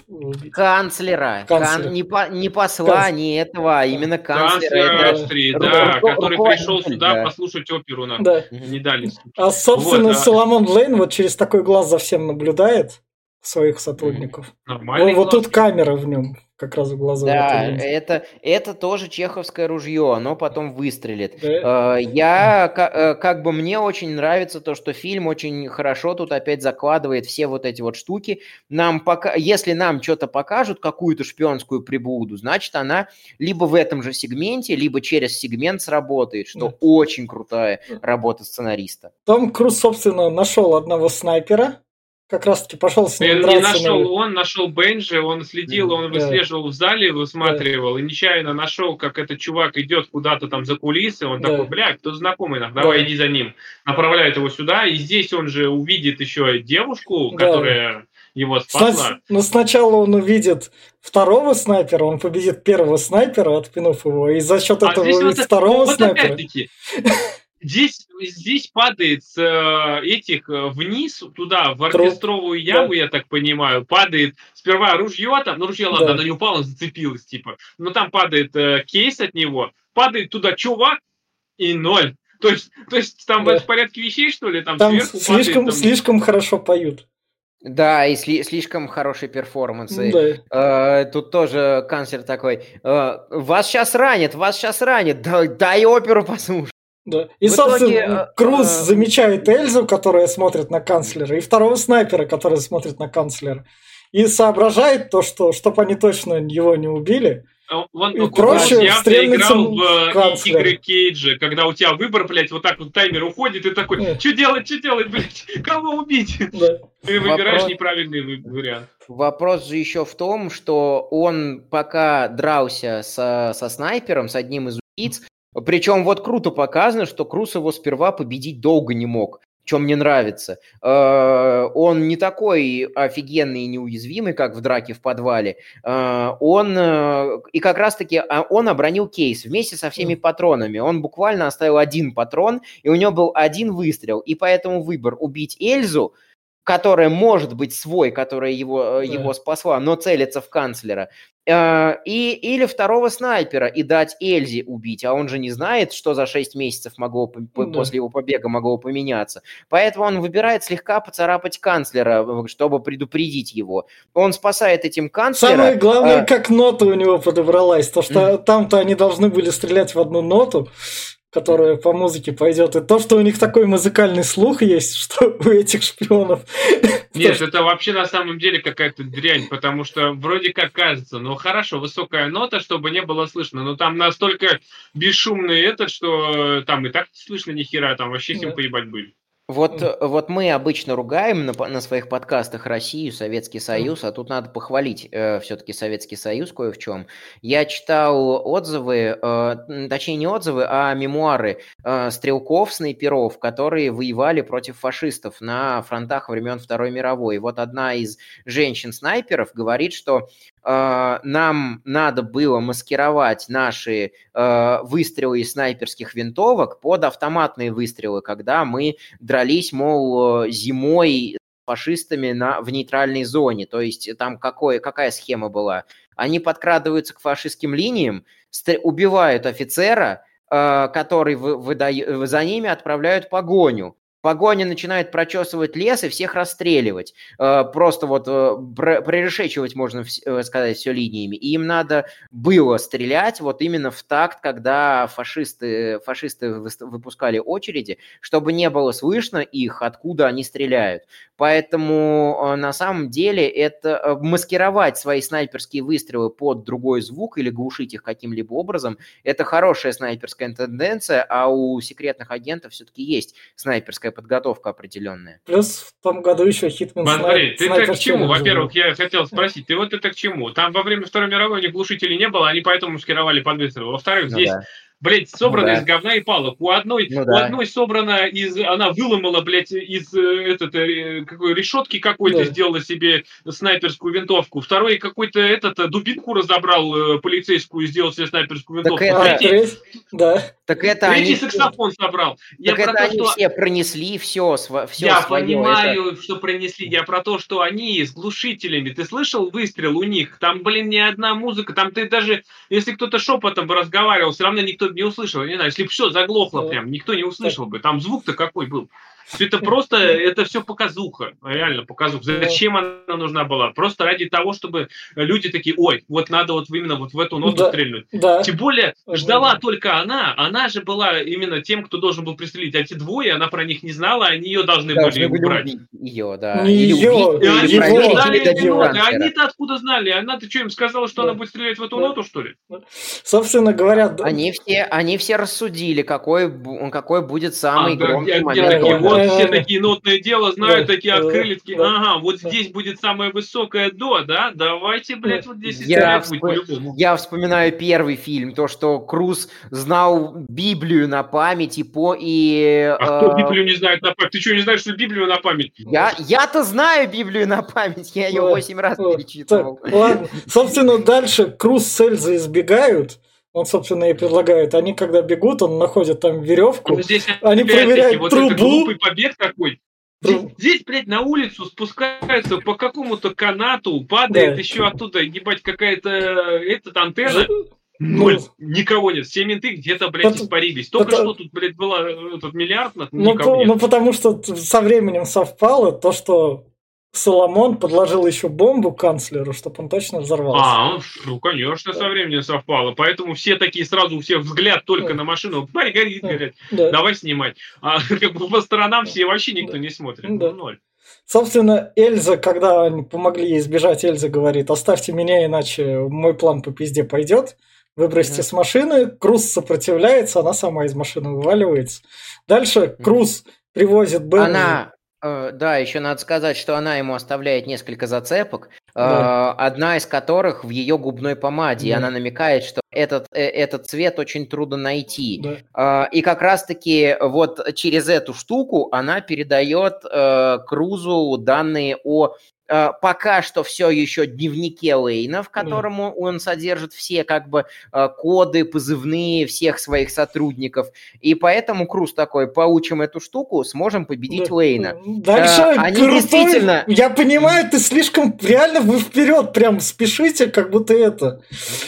Канцлера. Канцлера. Кан, не, по, не посла, Канц... не этого, а именно канцлера. Канцлера Австрии, да, ру- который пришел сюда да. послушать оперу нам. Да. Не дали. А, собственно, вот, Соломон Лейн вот через такой глаз за всем наблюдает своих сотрудников. Нормально. Вот, вот тут камера в нем как раз в глаза. Да, это, это тоже чеховское ружье, оно потом выстрелит. Да. Э, я, э, как бы мне очень нравится то, что фильм очень хорошо тут опять закладывает все вот эти вот штуки. Нам пока, если нам что-то покажут, какую-то шпионскую приблуду, значит она либо в этом же сегменте, либо через сегмент сработает, что да. очень крутая работа сценариста. Том Круз, собственно, нашел одного снайпера, как раз таки пошел с ним Не нашел на... он, нашел Бенджи, он следил, он да. выслеживал в зале, высматривал, да. и нечаянно нашел, как этот чувак идет куда-то там за кулисы, он да. такой, бля, кто знакомый, давай да. иди за ним. Направляет его сюда, и здесь он же увидит еще девушку, да. которая его спасла. Сна... Ну, сначала он увидит второго снайпера, он победит первого снайпера, отпинув его, и за счет а этого увидит вот второго вот снайпера. [laughs] Здесь, здесь падает с э, этих э, вниз, туда, в оркестровую яму, да. я так понимаю, падает сперва ружье там, ну ружье, ладно, да. оно не упало, зацепилось, типа, но там падает э, кейс от него, падает туда чувак и ноль. То есть, то есть там да. в порядке вещей, что ли? Там, там сверху слишком, падает, там... слишком хорошо поют. Да, и сли- слишком хорошие перформансы. Да. Э, тут тоже канцлер такой, э, вас сейчас ранит, вас сейчас ранит, да, дай оперу послушай. Да. И, в собственно, итоге, э, Круз э, замечает Эльзу, которая смотрит на канцлера, и второго снайпера, который смотрит на канцлера. И соображает то, что, чтобы они точно его не убили, он, и проще явно играл в э, канцлер. игры Кейджа, когда у тебя выбор, блядь, вот так вот таймер уходит, и такой, что делать, что делать, блядь, [laughs] кого убить? Да. Ты выбираешь Вопрос... неправильный вариант. Вопрос же еще в том, что он пока дрался со, со снайпером, с одним из убийц, причем вот круто показано, что Круз его сперва победить долго не мог что мне нравится. Э, он не такой офигенный и неуязвимый, как в драке в подвале. Э, он, э, и как раз-таки а, он обронил кейс вместе со всеми патронами. Он буквально оставил один патрон, и у него был один выстрел. И поэтому выбор убить Эльзу – которая может быть свой, которая его, э, да. его спасла, но целится в канцлера, э, и, или второго снайпера и дать Эльзе убить, а он же не знает, что за 6 месяцев могло, да. после его побега могло поменяться. Поэтому он выбирает слегка поцарапать канцлера, э, чтобы предупредить его. Он спасает этим канцлера. Самое главное, а... как нота у него подобралась, то что mm. там-то они должны были стрелять в одну ноту, которая по музыке пойдет. И то, что у них такой музыкальный слух есть, что у этих шпионов. Нет, это вообще на самом деле какая-то дрянь, потому что вроде как кажется, ну хорошо, высокая нота, чтобы не было слышно, но там настолько бесшумный этот, что там и так слышно ни хера, там вообще всем поебать были. Вот, вот мы обычно ругаем на, на своих подкастах Россию, Советский Союз, а тут надо похвалить э, все-таки Советский Союз кое в чем. Я читал отзывы, э, точнее не отзывы, а мемуары э, стрелков, снайперов, которые воевали против фашистов на фронтах времен Второй мировой. Вот одна из женщин-снайперов говорит, что э, нам надо было маскировать наши э, выстрелы из снайперских винтовок под автоматные выстрелы, когда мы дрались, мол, зимой фашистами на, в нейтральной зоне. То есть там какой, какая схема была? Они подкрадываются к фашистским линиям, убивают офицера, э, который выдаю, за ними отправляют погоню погоня начинает прочесывать лес и всех расстреливать. Э, просто вот э, прорешечивать, можно э, сказать, все линиями. И им надо было стрелять вот именно в такт, когда фашисты, фашисты выпускали очереди, чтобы не было слышно их, откуда они стреляют. Поэтому на самом деле это маскировать свои снайперские выстрелы под другой звук или глушить их каким-либо образом, это хорошая снайперская тенденция, а у секретных агентов все-таки есть снайперская подготовка определенная. Плюс в том году еще Хитмен Смотри, ты так к чему? Во-первых, я хотел спросить, ты вот это к чему? Там во время Второй мировой у них глушителей не было, они поэтому маскировали под выстрел. Во-вторых, ну, здесь да блядь, собрана ну, да. из говна и палок. У одной, ну, да. у одной собрана из, она выломала, блядь, из э, этот, э, какой, решетки какой-то, да. сделала себе снайперскую винтовку. Второй какой-то этот э, дубинку разобрал полицейскую и сделал себе снайперскую винтовку. Так это, Третий, да. Так это Третий они... саксофон собрал. Я так про это то, они что... все пронесли, все, все Я свое, понимаю, это... что пронесли. Я про то, что они с глушителями. Ты слышал выстрел у них? Там, блин, не одна музыка. Там ты даже, если кто-то шепотом бы разговаривал, все равно никто не услышал, не знаю, если бы все заглохло прям, никто не услышал бы. Там звук-то какой был. Это просто, это все показуха, реально показуха. Зачем она нужна была? Просто ради того, чтобы люди такие, ой, вот надо вот именно вот в эту ноту да, стрельнуть. Да. Тем более, ждала только она, она же была именно тем, кто должен был пристрелить. А те двое, она про них не знала, они ее должны, должны были убрать. Ее, да. Не ее, убить, и они его. ждали эти ноты. Они-то откуда знали? Она-то что, им сказала, что да. она будет стрелять в эту да. ноту, что ли? Собственно говоря... Они все, они все рассудили, какой, какой будет самый а, громкий да, момент. Я, я, вот все такие нотное дело знают, такие открыли, такие, ага, вот здесь будет самое высокое до, да, давайте, блядь, вот здесь я, всп... я вспоминаю первый фильм, то, что Круз знал Библию на память и по... И, а кто Библию не знает на память? Ты что, не знаешь, что Библию на память? Я, я-то знаю Библию на память, я ее восемь раз перечитывал. ладно, собственно, дальше Круз с Эльзой избегают, Он, собственно, и предлагает. Они, когда бегут, он находит там веревку. Ну, здесь они проверяют вот трубу. Это глупый побег такой. Здесь, здесь, блядь, на улицу спускаются по какому-то канату, падает да. еще оттуда, ебать, какая-то этот антенна. Ноль. Ну, Никого нет. Все менты где-то, блядь, это, испарились. Только это, что тут, блядь, было этот миллиард, ну, никого ну, нет. Ну, потому что со временем совпало то, что Соломон подложил еще бомбу канцлеру, чтобы он точно взорвался. А, ну, конечно, со временем совпало. Поэтому все такие сразу, у всех взгляд только да. на машину. Парень горит, да. горит. Да. Давай снимать. А [laughs] как бы по сторонам все вообще никто да. не смотрит. Да. Ну, ноль. Собственно, Эльза, когда они помогли ей избежать, Эльза говорит, оставьте меня, иначе мой план по пизде пойдет. Выбросьте mm-hmm. с машины, Круз сопротивляется, она сама из машины вываливается. Дальше Круз привозит Бенни. Она, да, еще надо сказать, что она ему оставляет несколько зацепок, да. Э, одна из которых в ее губной помаде, да. и она намекает, что этот, э, этот цвет очень трудно найти. Да. И как раз-таки вот через эту штуку она передает Крузу данные о Э, пока что все еще дневнике Лейна, в котором mm. он содержит все как бы э, коды, позывные всех своих сотрудников. И поэтому Круз такой, получим эту штуку, сможем победить да. Лейна. Дальше а, они крутой. действительно... Я понимаю, ты слишком... Реально вы вперед прям спешите, как будто это...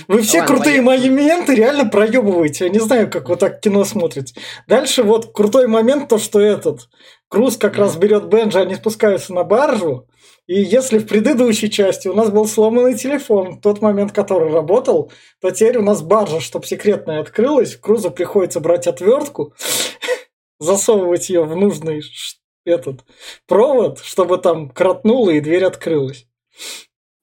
Вы все Ладно, крутые поехали. моменты реально проебываете. Я не знаю, как вы так кино смотрите. Дальше вот крутой момент, то, что этот... Круз как mm. раз берет Бенджи, они спускаются на баржу, и если в предыдущей части у нас был сломанный телефон, тот момент, который работал, то теперь у нас баржа, чтобы секретная открылась, Крузу приходится брать отвертку, [laughs] засовывать ее в нужный этот провод, чтобы там кротнуло и дверь открылась.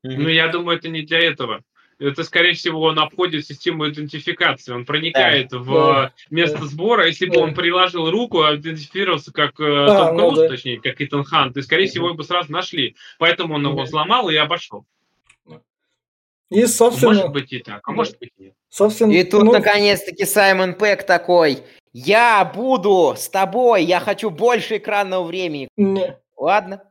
Ну, я думаю, это не для этого это, скорее всего, он обходит систему идентификации. Он проникает да, в да, место сбора. Если да. бы он приложил руку, идентифицировался как э, а, Том ну Круз, ну, да. точнее, как Итан Хант, и, скорее всего, его бы сразу нашли. Поэтому он его сломал и обошел. И, собственно... Может быть и так, а может быть и нет. Собственно, и тут, ну... наконец-таки, Саймон Пэк такой, я буду с тобой, я хочу больше экранного времени. Не. Ладно.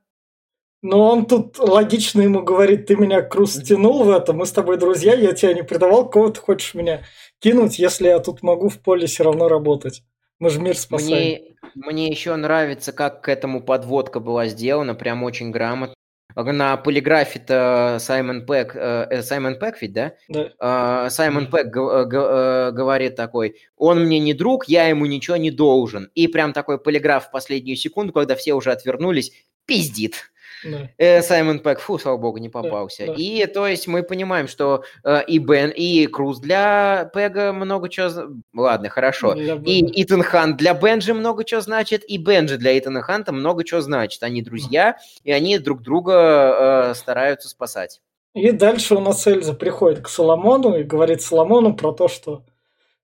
Но он тут логично ему говорит, ты меня Круз тянул в это, мы с тобой друзья, я тебя не предавал, кого ты хочешь меня кинуть, если я тут могу в поле все равно работать. Мы же мир спасаем. Мне, мне еще нравится, как к этому подводка была сделана, прям очень грамотно. На полиграфе-то Саймон Пэк, э, э Саймон Пэк ведь, да? Да. А, Саймон Пэк э, говорит такой, он мне не друг, я ему ничего не должен. И прям такой полиграф в последнюю секунду, когда все уже отвернулись, пиздит. Да. Э, Саймон Пэк, фу, слава богу, не попался. Да, да. И то есть мы понимаем, что э, и Бен, и Круз для Пега много чего... Ладно, хорошо. И Итан Хант для Бенджи много чего значит, и Бенджи для Итана Ханта много чего значит. Они друзья, и они друг друга э, стараются спасать. И дальше у нас Эльза приходит к Соломону и говорит Соломону про то, что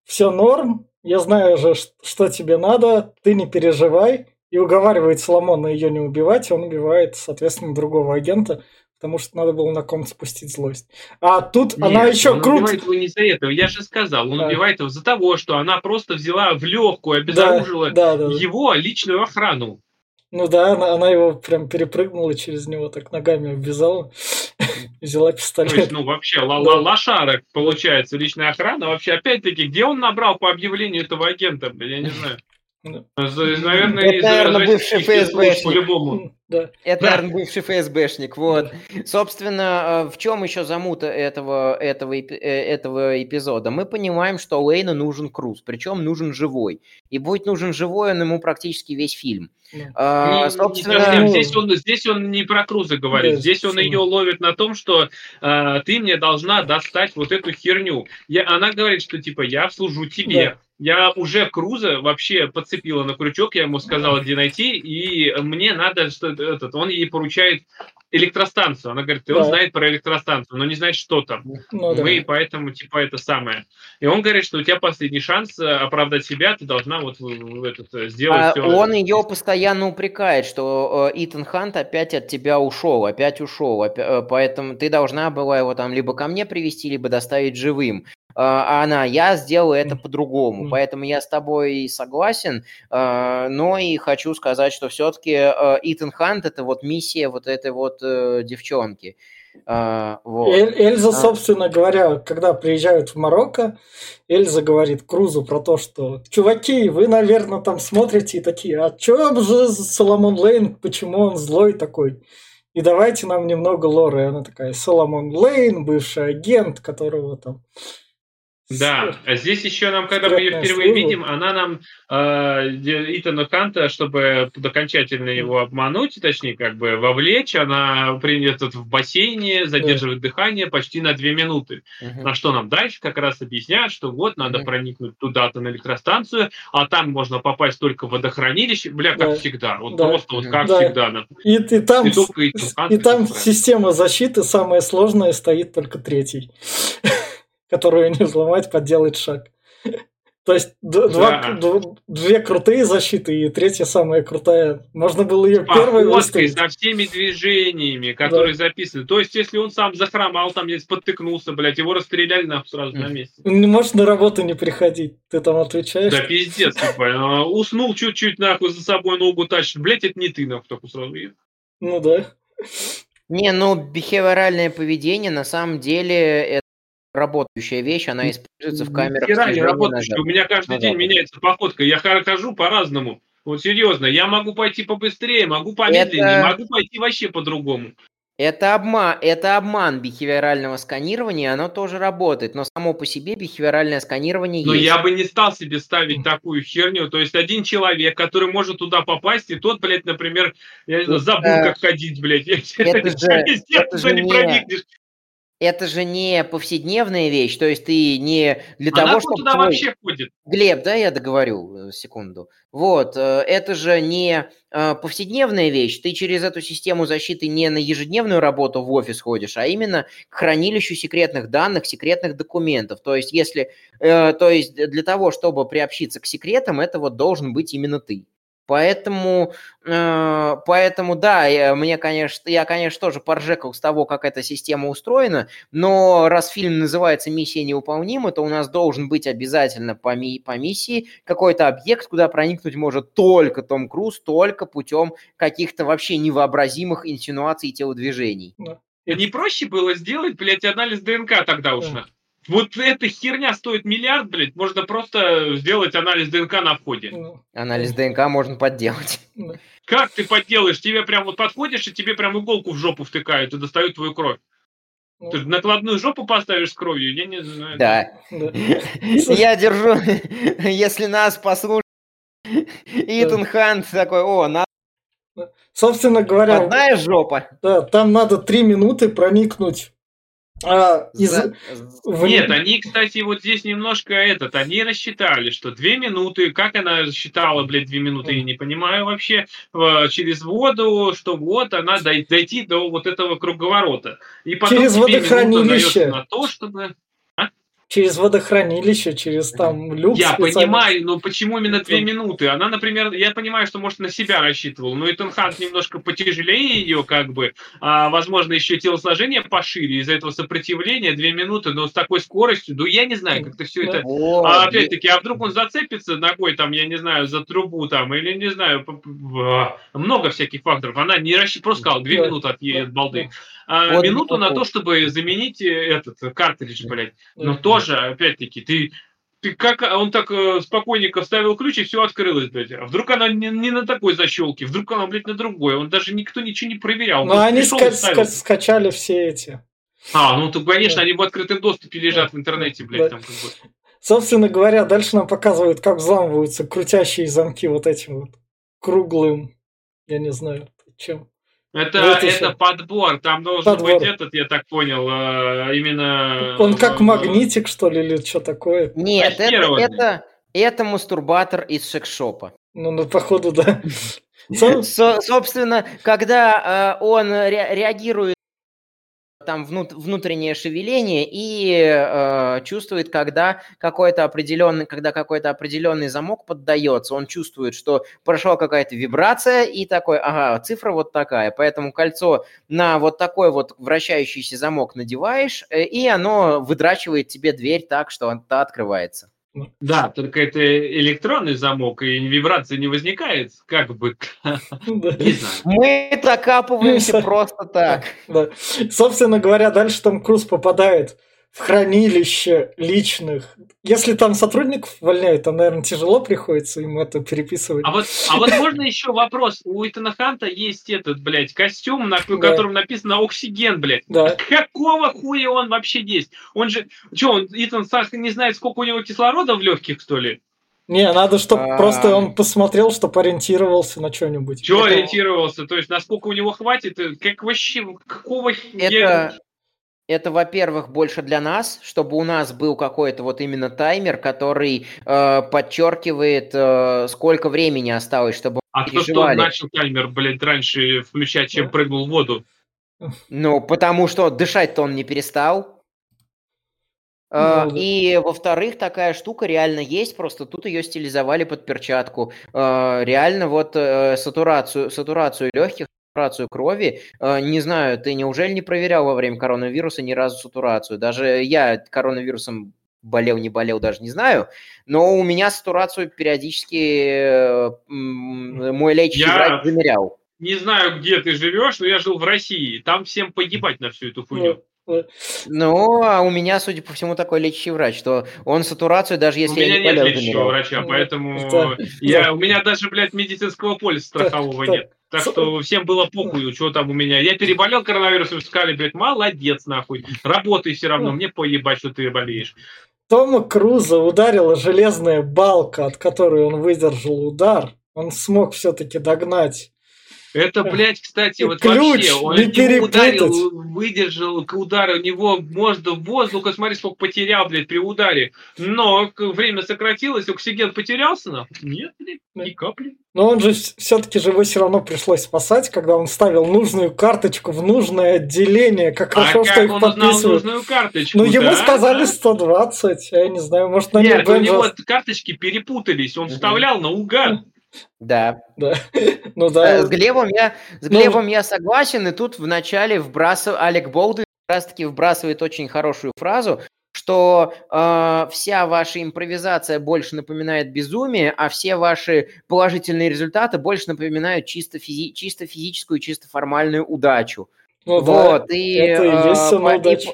все норм, я знаю же, что тебе надо, ты не переживай, и уговаривает Соломона ее не убивать, и он убивает, соответственно, другого агента, потому что надо было на ком спустить злость. А тут Нет, она еще он круто... убивает его не за этого, я же сказал, он да. убивает его за того, что она просто взяла в легкую, обезоружила да, да, да, его личную охрану. Ну да, она, она его прям перепрыгнула через него, так ногами обвязала, [laughs] взяла пистолет. То есть, ну вообще, ла -ла лошара, получается, личная охрана. Вообще, опять-таки, где он набрал по объявлению этого агента? Я не [laughs] знаю. Наверное, это, наверное, бывший ФСБшник. По-любому. Да. Это, да. наверное, бывший ФСБшник. Вот. Собственно, э, в чем еще замута этого, этого, э, этого эпизода? Мы понимаем, что Лейну нужен Круз, причем нужен живой. И будет нужен живой он ему практически весь фильм. А, не, собственно... Не, здесь, он, здесь он не про Круза говорит, да, здесь он ее ловит на том, что э, ты мне должна достать вот эту херню. Я, она говорит, что типа я служу тебе. Да. Я уже Круза вообще подцепила на крючок, я ему сказал, где найти, и мне надо, что этот, он ей поручает электростанцию. Она говорит, и он да. знает про электростанцию, но не знает, что там. Ну, да. Мы поэтому, типа, это самое. И он говорит, что у тебя последний шанс э, оправдать себя, ты должна вот этот, э, сделать а все. Он ее постоянно упрекает, что э, Итан Хант опять от тебя ушел, опять ушел, поэтому ты должна была его там либо ко мне привести, либо доставить живым. А она, я сделаю это по-другому, поэтому я с тобой согласен, но и хочу сказать, что все-таки Итан Хант это вот миссия вот этой вот девчонки. А, вот. Эль, Эльза, а. собственно говоря, когда приезжают в Марокко, Эльза говорит Крузу про то, что «Чуваки, вы, наверное, там смотрите и такие, а чё же Соломон Лейн, почему он злой такой?» И давайте нам немного лора. И она такая, Соломон Лейн, бывший агент, которого там да, а здесь еще нам, когда мы ее впервые служба. видим, она нам э, Итана Канта, чтобы окончательно его обмануть, точнее, как бы вовлечь, она принят в бассейне, задерживает да. дыхание почти на две минуты. Угу. На что нам дальше как раз объясняют, что вот надо угу. проникнуть туда-то на электростанцию, а там можно попасть только в водохранилище, бля, как да. всегда, вот да. просто вот как да. всегда. И, и там, и, и там система защиты самая сложная стоит только третий которую не взломать, подделать шаг. [laughs] То есть два, да. две крутые защиты и третья самая крутая. Можно было ее первой выставить. со всеми движениями, которые да. записаны. То есть, если он сам захромал, там не спотыкнулся, блядь, его расстреляли нахуй сразу на месте. Не можешь на работу не приходить, ты там отвечаешь. Да пиздец, типа, а, уснул чуть-чуть, нахуй, за собой ногу тащит. Блядь, это не ты, нахуй, только сразу Ну да. Не, ну, бихевиоральное поведение на самом деле это работающая вещь, она используется в камерах. Хера не работающая. У меня каждый ну, день меняется походка. Я хожу по-разному. Вот серьезно, я могу пойти побыстрее, могу помедленнее, это... могу пойти вообще по-другому. Это обман, это обман бихевиорального сканирования, оно тоже работает, но само по себе бихевиоральное сканирование но есть. Но я бы не стал себе ставить такую херню, то есть один человек, который может туда попасть, и тот, блядь, например, я не знаю, забыл, как ходить, блядь, [laughs] это, это же, это же не, проникнешь это же не повседневная вещь, то есть ты не для Она того, чтобы... туда твой... вообще ходит. Глеб, да, я договорю, э, секунду. Вот, э, это же не э, повседневная вещь, ты через эту систему защиты не на ежедневную работу в офис ходишь, а именно к хранилищу секретных данных, секретных документов. То есть, если, то есть для того, чтобы приобщиться к секретам, это вот должен быть именно ты. Поэтому, э, поэтому да, я, мне, конечно, я, конечно, тоже поржекал с того, как эта система устроена, но раз фильм называется «Миссия невыполнима», то у нас должен быть обязательно по, ми, по миссии какой-то объект, куда проникнуть может только Том Круз, только путем каких-то вообще невообразимых инсинуаций и телодвижений. Да. Не проще было сделать, блядь, анализ ДНК тогда уж. Да. Вот эта херня стоит миллиард, блядь, можно просто сделать анализ ДНК на входе. Ну, анализ ДНК можно подделать. Как ты подделаешь? Тебе прям вот подходишь, и тебе прям иголку в жопу втыкают и достают твою кровь. Ну. Ты накладную жопу поставишь с кровью, я не знаю. Да. Я держу, [laughs] если нас послушать, Итан Хант такой, о, надо Собственно говоря, одна жопа. Да, там надо три минуты проникнуть а, из... За... Нет, они, кстати, вот здесь немножко этот, они рассчитали, что две минуты, как она считала, блядь, две минуты, я не понимаю вообще, через воду, что вот она дойти до вот этого круговорота. И потом через водохранилище. на то, чтобы через водохранилище, через там люк. Я понимаю, но почему именно две минуты? Она, например, я понимаю, что, может, на себя рассчитывал, но Итан Хант немножко потяжелее ее, как бы, а, возможно, еще телосложение пошире, из-за этого сопротивления две минуты, но с такой скоростью, ну, я не знаю, как-то все это... А, опять-таки, а вдруг он зацепится ногой, там, я не знаю, за трубу, там, или, не знаю, много всяких факторов. Она не рассчитывала, просто сказала, две минуты от, от балды а, вот минуту на то, чтобы заменить э, этот картридж, блядь. Но тоже, опять-таки, ты ты как он так э, спокойненько вставил ключ и все открылось, блядь. А вдруг она не, не на такой защелке, вдруг она, блядь, на другой. Он даже никто ничего не проверял. Ну, они ска- ска- скачали все эти. А, ну то, конечно, да. они в открытом доступе лежат да. в интернете, блядь, да. там как бы. Собственно говоря, дальше нам показывают, как взламываются крутящие замки вот этим вот круглым, я не знаю, чем. Это, вот это подбор, там должен подбор. быть этот, я так понял, э, именно... Он как магнитик, что ли, или что такое? Нет, это, это, это мастурбатор из секс-шопа. Ну, ну, походу, да. [laughs] Собственно, когда э, он реагирует там внут, внутреннее шевеление и э, чувствует, когда какой-то определенный, когда какой-то определенный замок поддается, он чувствует, что прошла какая-то вибрация и такой, ага, цифра вот такая, поэтому кольцо на вот такой вот вращающийся замок надеваешь, э, и оно выдрачивает тебе дверь так, что она открывается. Да, только это электронный замок, и вибрации не возникает, как бы. Мы закапываемся [laughs] просто так. Собственно говоря, дальше там Круз попадает в хранилище личных. Если там сотрудников увольняют, то, наверное, тяжело приходится им это переписывать. А вот, а вот можно еще вопрос? У Итана Ханта есть этот, блядь, костюм, на да. котором написано «Оксиген», блядь. Да. Какого хуя он вообще есть? Он же... Что, он, Итан Сах не знает, сколько у него кислорода в легких, что ли? Не, надо, чтобы а... просто он посмотрел, чтобы ориентировался на что-нибудь. Что ориентировался? То есть, насколько у него хватит? Как вообще... Какого... Это это, во-первых, больше для нас, чтобы у нас был какой-то вот именно таймер, который э, подчеркивает, э, сколько времени осталось, чтобы А кто что он начал таймер, блядь, раньше включать, чем прыгнул в воду? Ну, потому что дышать-то он не перестал. Uh, ну, да. И, во-вторых, такая штука реально есть, просто тут ее стилизовали под перчатку. Uh, реально вот uh, сатурацию, сатурацию легких сатурацию крови. Э, не знаю, ты неужели не проверял во время коронавируса ни разу сатурацию? Даже я коронавирусом болел, не болел, даже не знаю. Но у меня сатурацию периодически мой лечащий я... врач замерял. Не знаю, где ты живешь, но я жил в России. Там всем погибать на всю эту хуйню. Ну, а у меня, судя по всему, такой лечащий врач, что он сатурацию, даже если у я не болел, У меня нет лечащего врача, поэтому я, у меня даже, блядь, медицинского полиса страхового нет. Так что всем было похуй, что там у меня. Я переболел коронавирусом, сказали, блядь, молодец, нахуй. Работай все равно, мне поебать, что ты болеешь. Тома Круза ударила железная балка, от которой он выдержал удар. Он смог все-таки догнать это, блядь, кстати, вот Ключ вообще, он не ударил, выдержал к удару, у него можно воздуха, смотри, сколько потерял, блядь, при ударе. Но время сократилось, оксиген потерялся, на? Нет, блядь, ни капли. Но он же все-таки же его все равно пришлось спасать, когда он ставил нужную карточку в нужное отделение. Как а хорошо, а что как их он подписывают. нужную карточку? Ну, ему сказали 120, я не знаю, может, на Нет, у него карточки перепутались, он вставлял наугад. Да. Да. [laughs] Ну да. Э, с Глебом я, с ну, Глебом ну... я согласен, и тут вначале вбрасывает Алек Болдуин как раз-таки вбрасывает очень хорошую фразу, что э, вся ваша импровизация больше напоминает безумие, а все ваши положительные результаты больше напоминают чисто, физи- чисто физическую, чисто формальную удачу. Ну, вот, да, и, это и есть э, удача. И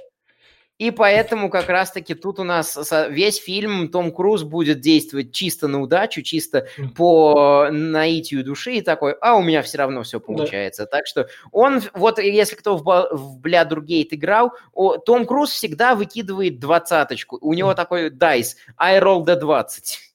поэтому как раз-таки тут у нас весь фильм Том Круз будет действовать чисто на удачу, чисто по наитию души и такой, а у меня все равно все получается. Да. Так что он, вот если кто в, в Бля-Другейт играл, о, Том Круз всегда выкидывает двадцаточку. У него такой дайс, I roll the 20.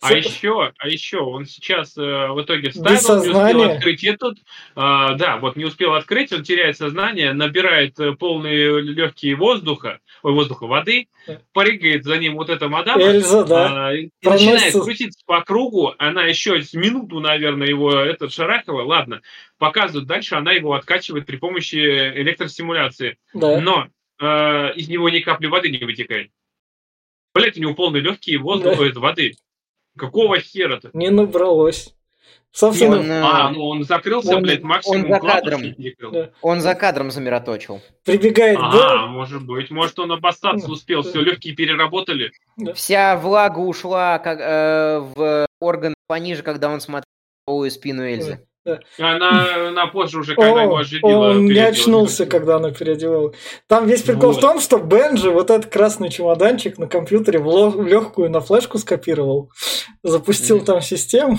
А еще, а еще он сейчас э, в итоге вставил, не успел открыть этот, э, да, вот не успел открыть, он теряет сознание, набирает э, полные легкие воздуха, ой, воздуха воды, прыгает за ним вот эта мадам, Эльза, да. э, и начинает крутиться по кругу, она еще минуту, наверное, его этот шарахова, ладно, показывает дальше, она его откачивает при помощи электростимуляции, да. но э, из него ни капли воды не вытекает. Блять, у него полные легкие воздуха да. воды. Какого хера-то? Не набралось. Собственно, он, а, ну он закрылся, он, блядь, максимум он за кадром. Да. Он за кадром замироточил. Прибегает а, Бен. может быть. Может, он обоссаться успел, все, легкие переработали. Да. Вся влага ушла как, э, в орган пониже, когда он смотрел спину Эльзы. Она, она позже уже, когда О, его оживила. Он не очнулся, когда она переодевала. Там весь прикол вот. в том, что Бенджи вот этот красный чемоданчик на компьютере в, в легкую на флешку скопировал. Запустил mm. там систему.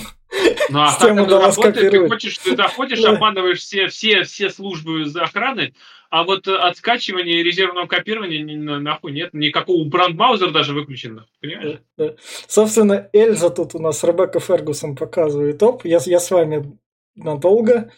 Ну, а Система так работает, ты хочешь, ты заходишь, обманываешь все, все, все службы охраны, а вот от скачивания и резервного копирования нахуй нет. Никакого брандмаузер даже выключен. Понимаешь? Да, да. Собственно, Эльза тут у нас Ребекка Фергусон показывает. Оп, я, я с вами надолго.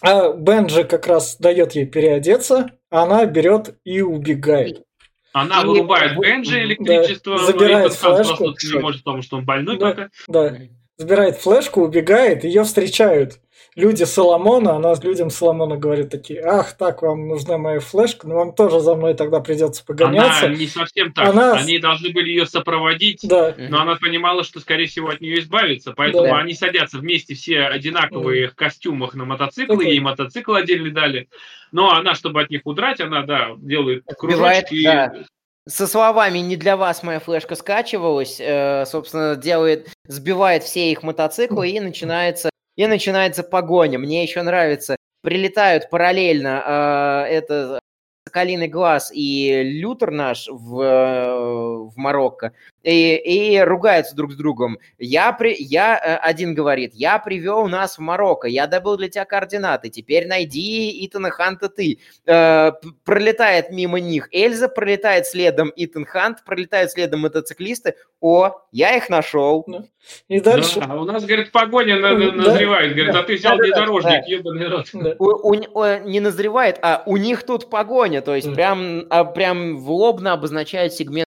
А Бенджи как раз дает ей переодеться, она берет и убегает. Она и вырубает Бенджи электричество, да, забирает флешку. может, потому что он больной да, пока. Да, забирает флешку, убегает, ее встречают люди Соломона, она людям Соломона говорит такие, ах, так, вам нужна моя флешка, но вам тоже за мной тогда придется погоняться. Она не совсем так. Она... Они должны были ее сопроводить, да. но она понимала, что, скорее всего, от нее избавиться, поэтому да. они садятся вместе все одинаковые да. в костюмах на мотоциклы, Такой. ей мотоцикл отдельно дали. Но она, чтобы от них удрать, она, да, делает кружочки. Да со словами «не для вас моя флешка скачивалась», э, собственно, делает, сбивает все их мотоциклы и начинается, и начинается погоня. Мне еще нравится, прилетают параллельно э, это Соколиный глаз и Лютер наш в, в Марокко и, и ругаются друг с другом. Я, при, я э, один говорит, я привел нас в Марокко, я добыл для тебя координаты, теперь найди Итана Ханта ты. Э, пролетает мимо них Эльза, пролетает следом Итан Хант, пролетают следом мотоциклисты. О, я их нашел. И дальше... Да, а у нас, говорит, погоня на, на, назревает. Говорит, а ты взял да, внедорожник, да, ебаный рот. Да. У, у, у, не назревает, а у них тут погоня. То есть прям, а, прям в лобно обозначает сегмент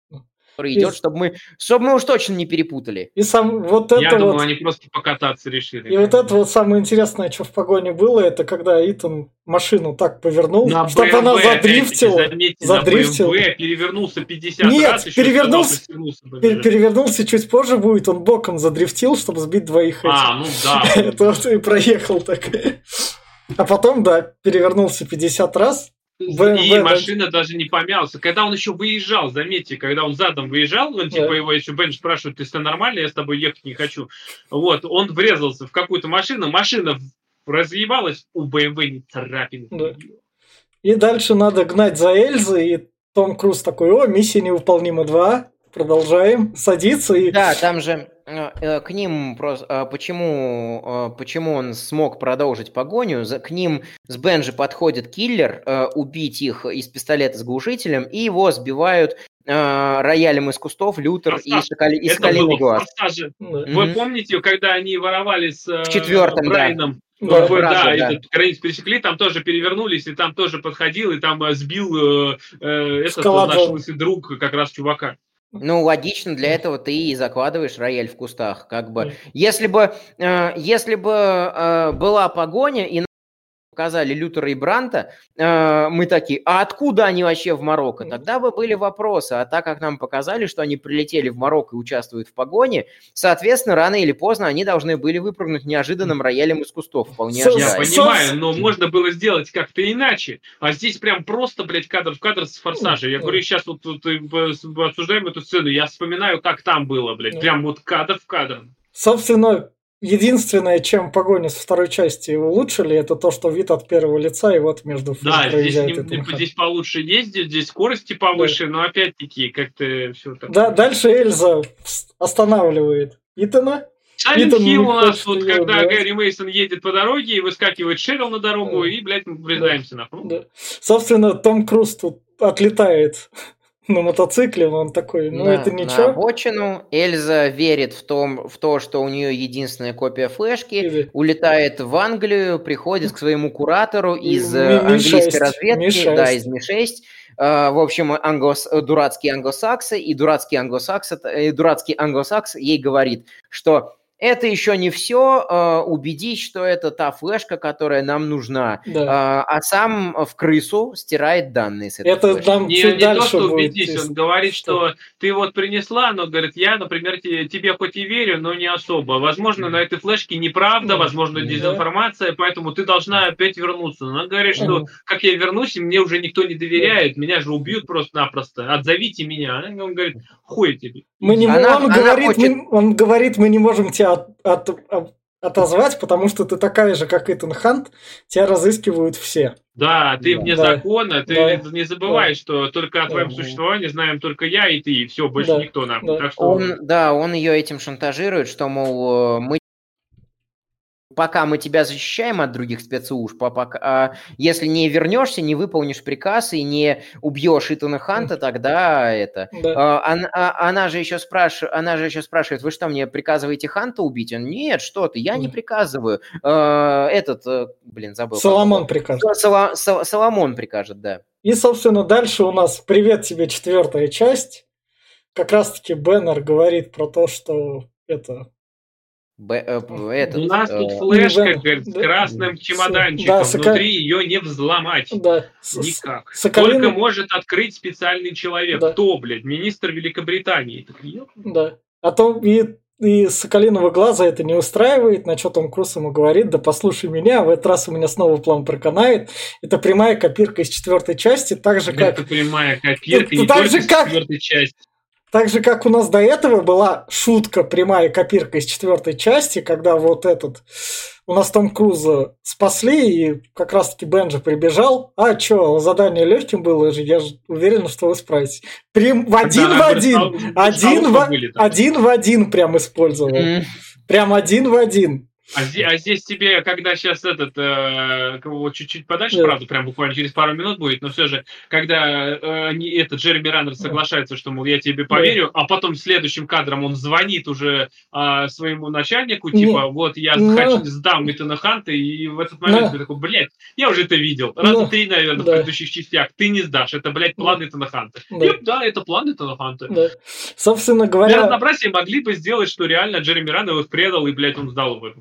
который идет, и... чтобы мы, чтобы мы уж точно не перепутали. И сам вот это Я вот... думаю, они просто покататься решили. И вот это вот самое интересное, что в погоне было, это когда Итан машину так повернул, на чтобы BMW, она задрифтила. Заметьте, задрифтила. На BMW перевернулся 50 Нет, раз. перевернулся, пер, перевернулся чуть позже будет, он боком задрифтил, чтобы сбить двоих этих. А, ну да. [laughs] это вот и проехал так. А потом, да, перевернулся 50 раз, в, и в, машина даже не помялся. Когда он еще выезжал, заметьте, когда он задом выезжал, он типа его еще Бен спрашивает, ты все нормально, я с тобой ехать не хочу. Вот, он врезался в какую-то машину, машина разъебалась, у БМВ не царапин. Да. И дальше надо гнать за Эльзой, и Том Круз такой, о, миссия невыполнима 2, продолжаем, садиться и... Да, там же к ним просто а, почему почему он смог продолжить погоню? К ним с Бенжи подходит киллер, э, убить их из пистолета с глушителем, и его сбивают роялем из кустов Лютер Форсаж. и, Соколи, и Соколиный глаз. Mm-hmm. Вы помните, когда они воровали с в четвертом, Брайаном? Да, да, да, да. этот границу пересекли, там тоже перевернулись, и там тоже подходил, и там сбил э, э, этот наш лысый друг как раз чувака. Ну, логично, для этого ты и закладываешь рояль в кустах, как бы. Если бы, э, если бы э, была погоня и показали Лютера и Бранта, э, мы такие, а откуда они вообще в Марокко? Тогда бы были вопросы. А так как нам показали, что они прилетели в Марокко и участвуют в погоне, соответственно, рано или поздно они должны были выпрыгнуть неожиданным роялем из кустов. Вполне Я понимаю, но можно было сделать как-то иначе. А здесь прям просто, блядь, кадр в кадр с форсажа. Я говорю, сейчас вот, вот обсуждаем эту сцену, я вспоминаю, как там было, блядь. Прям вот кадр в кадр. Собственно, Единственное, чем погоня со второй части улучшили, это то, что вид от первого лица, и вот между Да, здесь, не, здесь получше ездить, здесь скорости повыше, да. но опять-таки как-то все так. Да, дальше Эльза останавливает Итана. Сайлент Хилл у нас, вот когда Гэри Мейсон едет по дороге и выскакивает Шерил на дорогу, да. и, блядь, мы врезаемся да. на да. Собственно, Том Круз тут отлетает на мотоцикле, он такой, ну на, это ничего. На обочину Эльза верит в, том, в то, что у нее единственная копия флешки, Или... улетает в Англию, приходит к своему куратору из Ми- э, английской разведки, Ми-6. да, из Ми-6, Uh, в общем, англос, дурацкий англосаксы, и дурацкий англосакс, и дурацкий англосакс ей говорит, что это еще не все. А, убедить, что это та флешка, которая нам нужна. Да. А, а сам в крысу стирает данные с этой Это флешки. там не, не то, что убедить, он говорит, что ты вот принесла, но говорит, я, например, тебе хоть и верю, но не особо. Возможно, на этой флешке неправда, возможно, дезинформация, поэтому ты должна опять вернуться. Но она говорит, что как я вернусь, мне уже никто не доверяет, меня же убьют просто-напросто. Отзовите меня. Он говорит, хуй тебе. Мы не, она, он, она говорит, хочет... мы, он говорит, мы не можем тебя от, от, от, отозвать, потому что ты такая же, как Итан Хант, тебя разыскивают все. Да, ты да. вне да. закона, ты да. не забывай, да. что только о твоем да. существовании знаем только я и ты, и все, больше да. никто нам. Да. Так что... он, да, он ее этим шантажирует, что, мол, мы пока мы тебя защищаем от других спецслужб, а пока, а если не вернешься, не выполнишь приказ и не убьешь Итана Ханта, тогда это. Да. А, она, а, она же еще спрашивает, она же еще спрашивает, вы что мне приказываете Ханта убить? Он нет, что ты, я не приказываю. А, этот, э, блин, забыл. Соломон прикажет. Соло, Сол, Соломон прикажет, да. И, собственно, дальше у нас привет тебе четвертая часть. Как раз-таки Беннер говорит про то, что это Б, э, этот, У нас тут э, флешка, да, говорит, с красным чемоданчиком. Да, сока... Внутри ее не взломать. Да. Никак. Соколин... Только может открыть специальный человек. Да. Кто, блядь? Министр Великобритании. Да. А то и и Соколиного глаза это не устраивает, на что Том Круз ему говорит, да послушай меня, в этот раз у меня снова план проканает. Это прямая копирка из четвертой части, так же как... Это прямая копирка, не так же, как... четвертой части. Так же, как у нас до этого была шутка, прямая копирка из четвертой части, когда вот этот у нас Том Круза спасли, и как раз-таки Бенджи прибежал. А чё, задание легким было же, я же уверен, что вы справитесь. Прям в один да, в один, один в, один в один прям использовал. Mm. Прям один в один. А здесь, а здесь тебе, когда сейчас этот, э, вот чуть-чуть подальше, yeah. правда, прям буквально через пару минут будет, но все же, когда э, не, этот Джереми Раннер соглашается, что, мол, я тебе поверю, yeah. а потом следующим кадром он звонит уже э, своему начальнику, типа, yeah. вот я no. хочу, сдам Итана Ханта, и в этот момент no. ты такой, блядь, я уже это видел, раза no. три, наверное, да. в предыдущих частях, ты не сдашь, это, блядь, план Итана Ханта. Да. И, да, это план Итана Ханта. Да. Собственно говоря... Для разнообразия могли бы сделать, что реально Джереми Раннер их предал, и, блядь, он сдал его.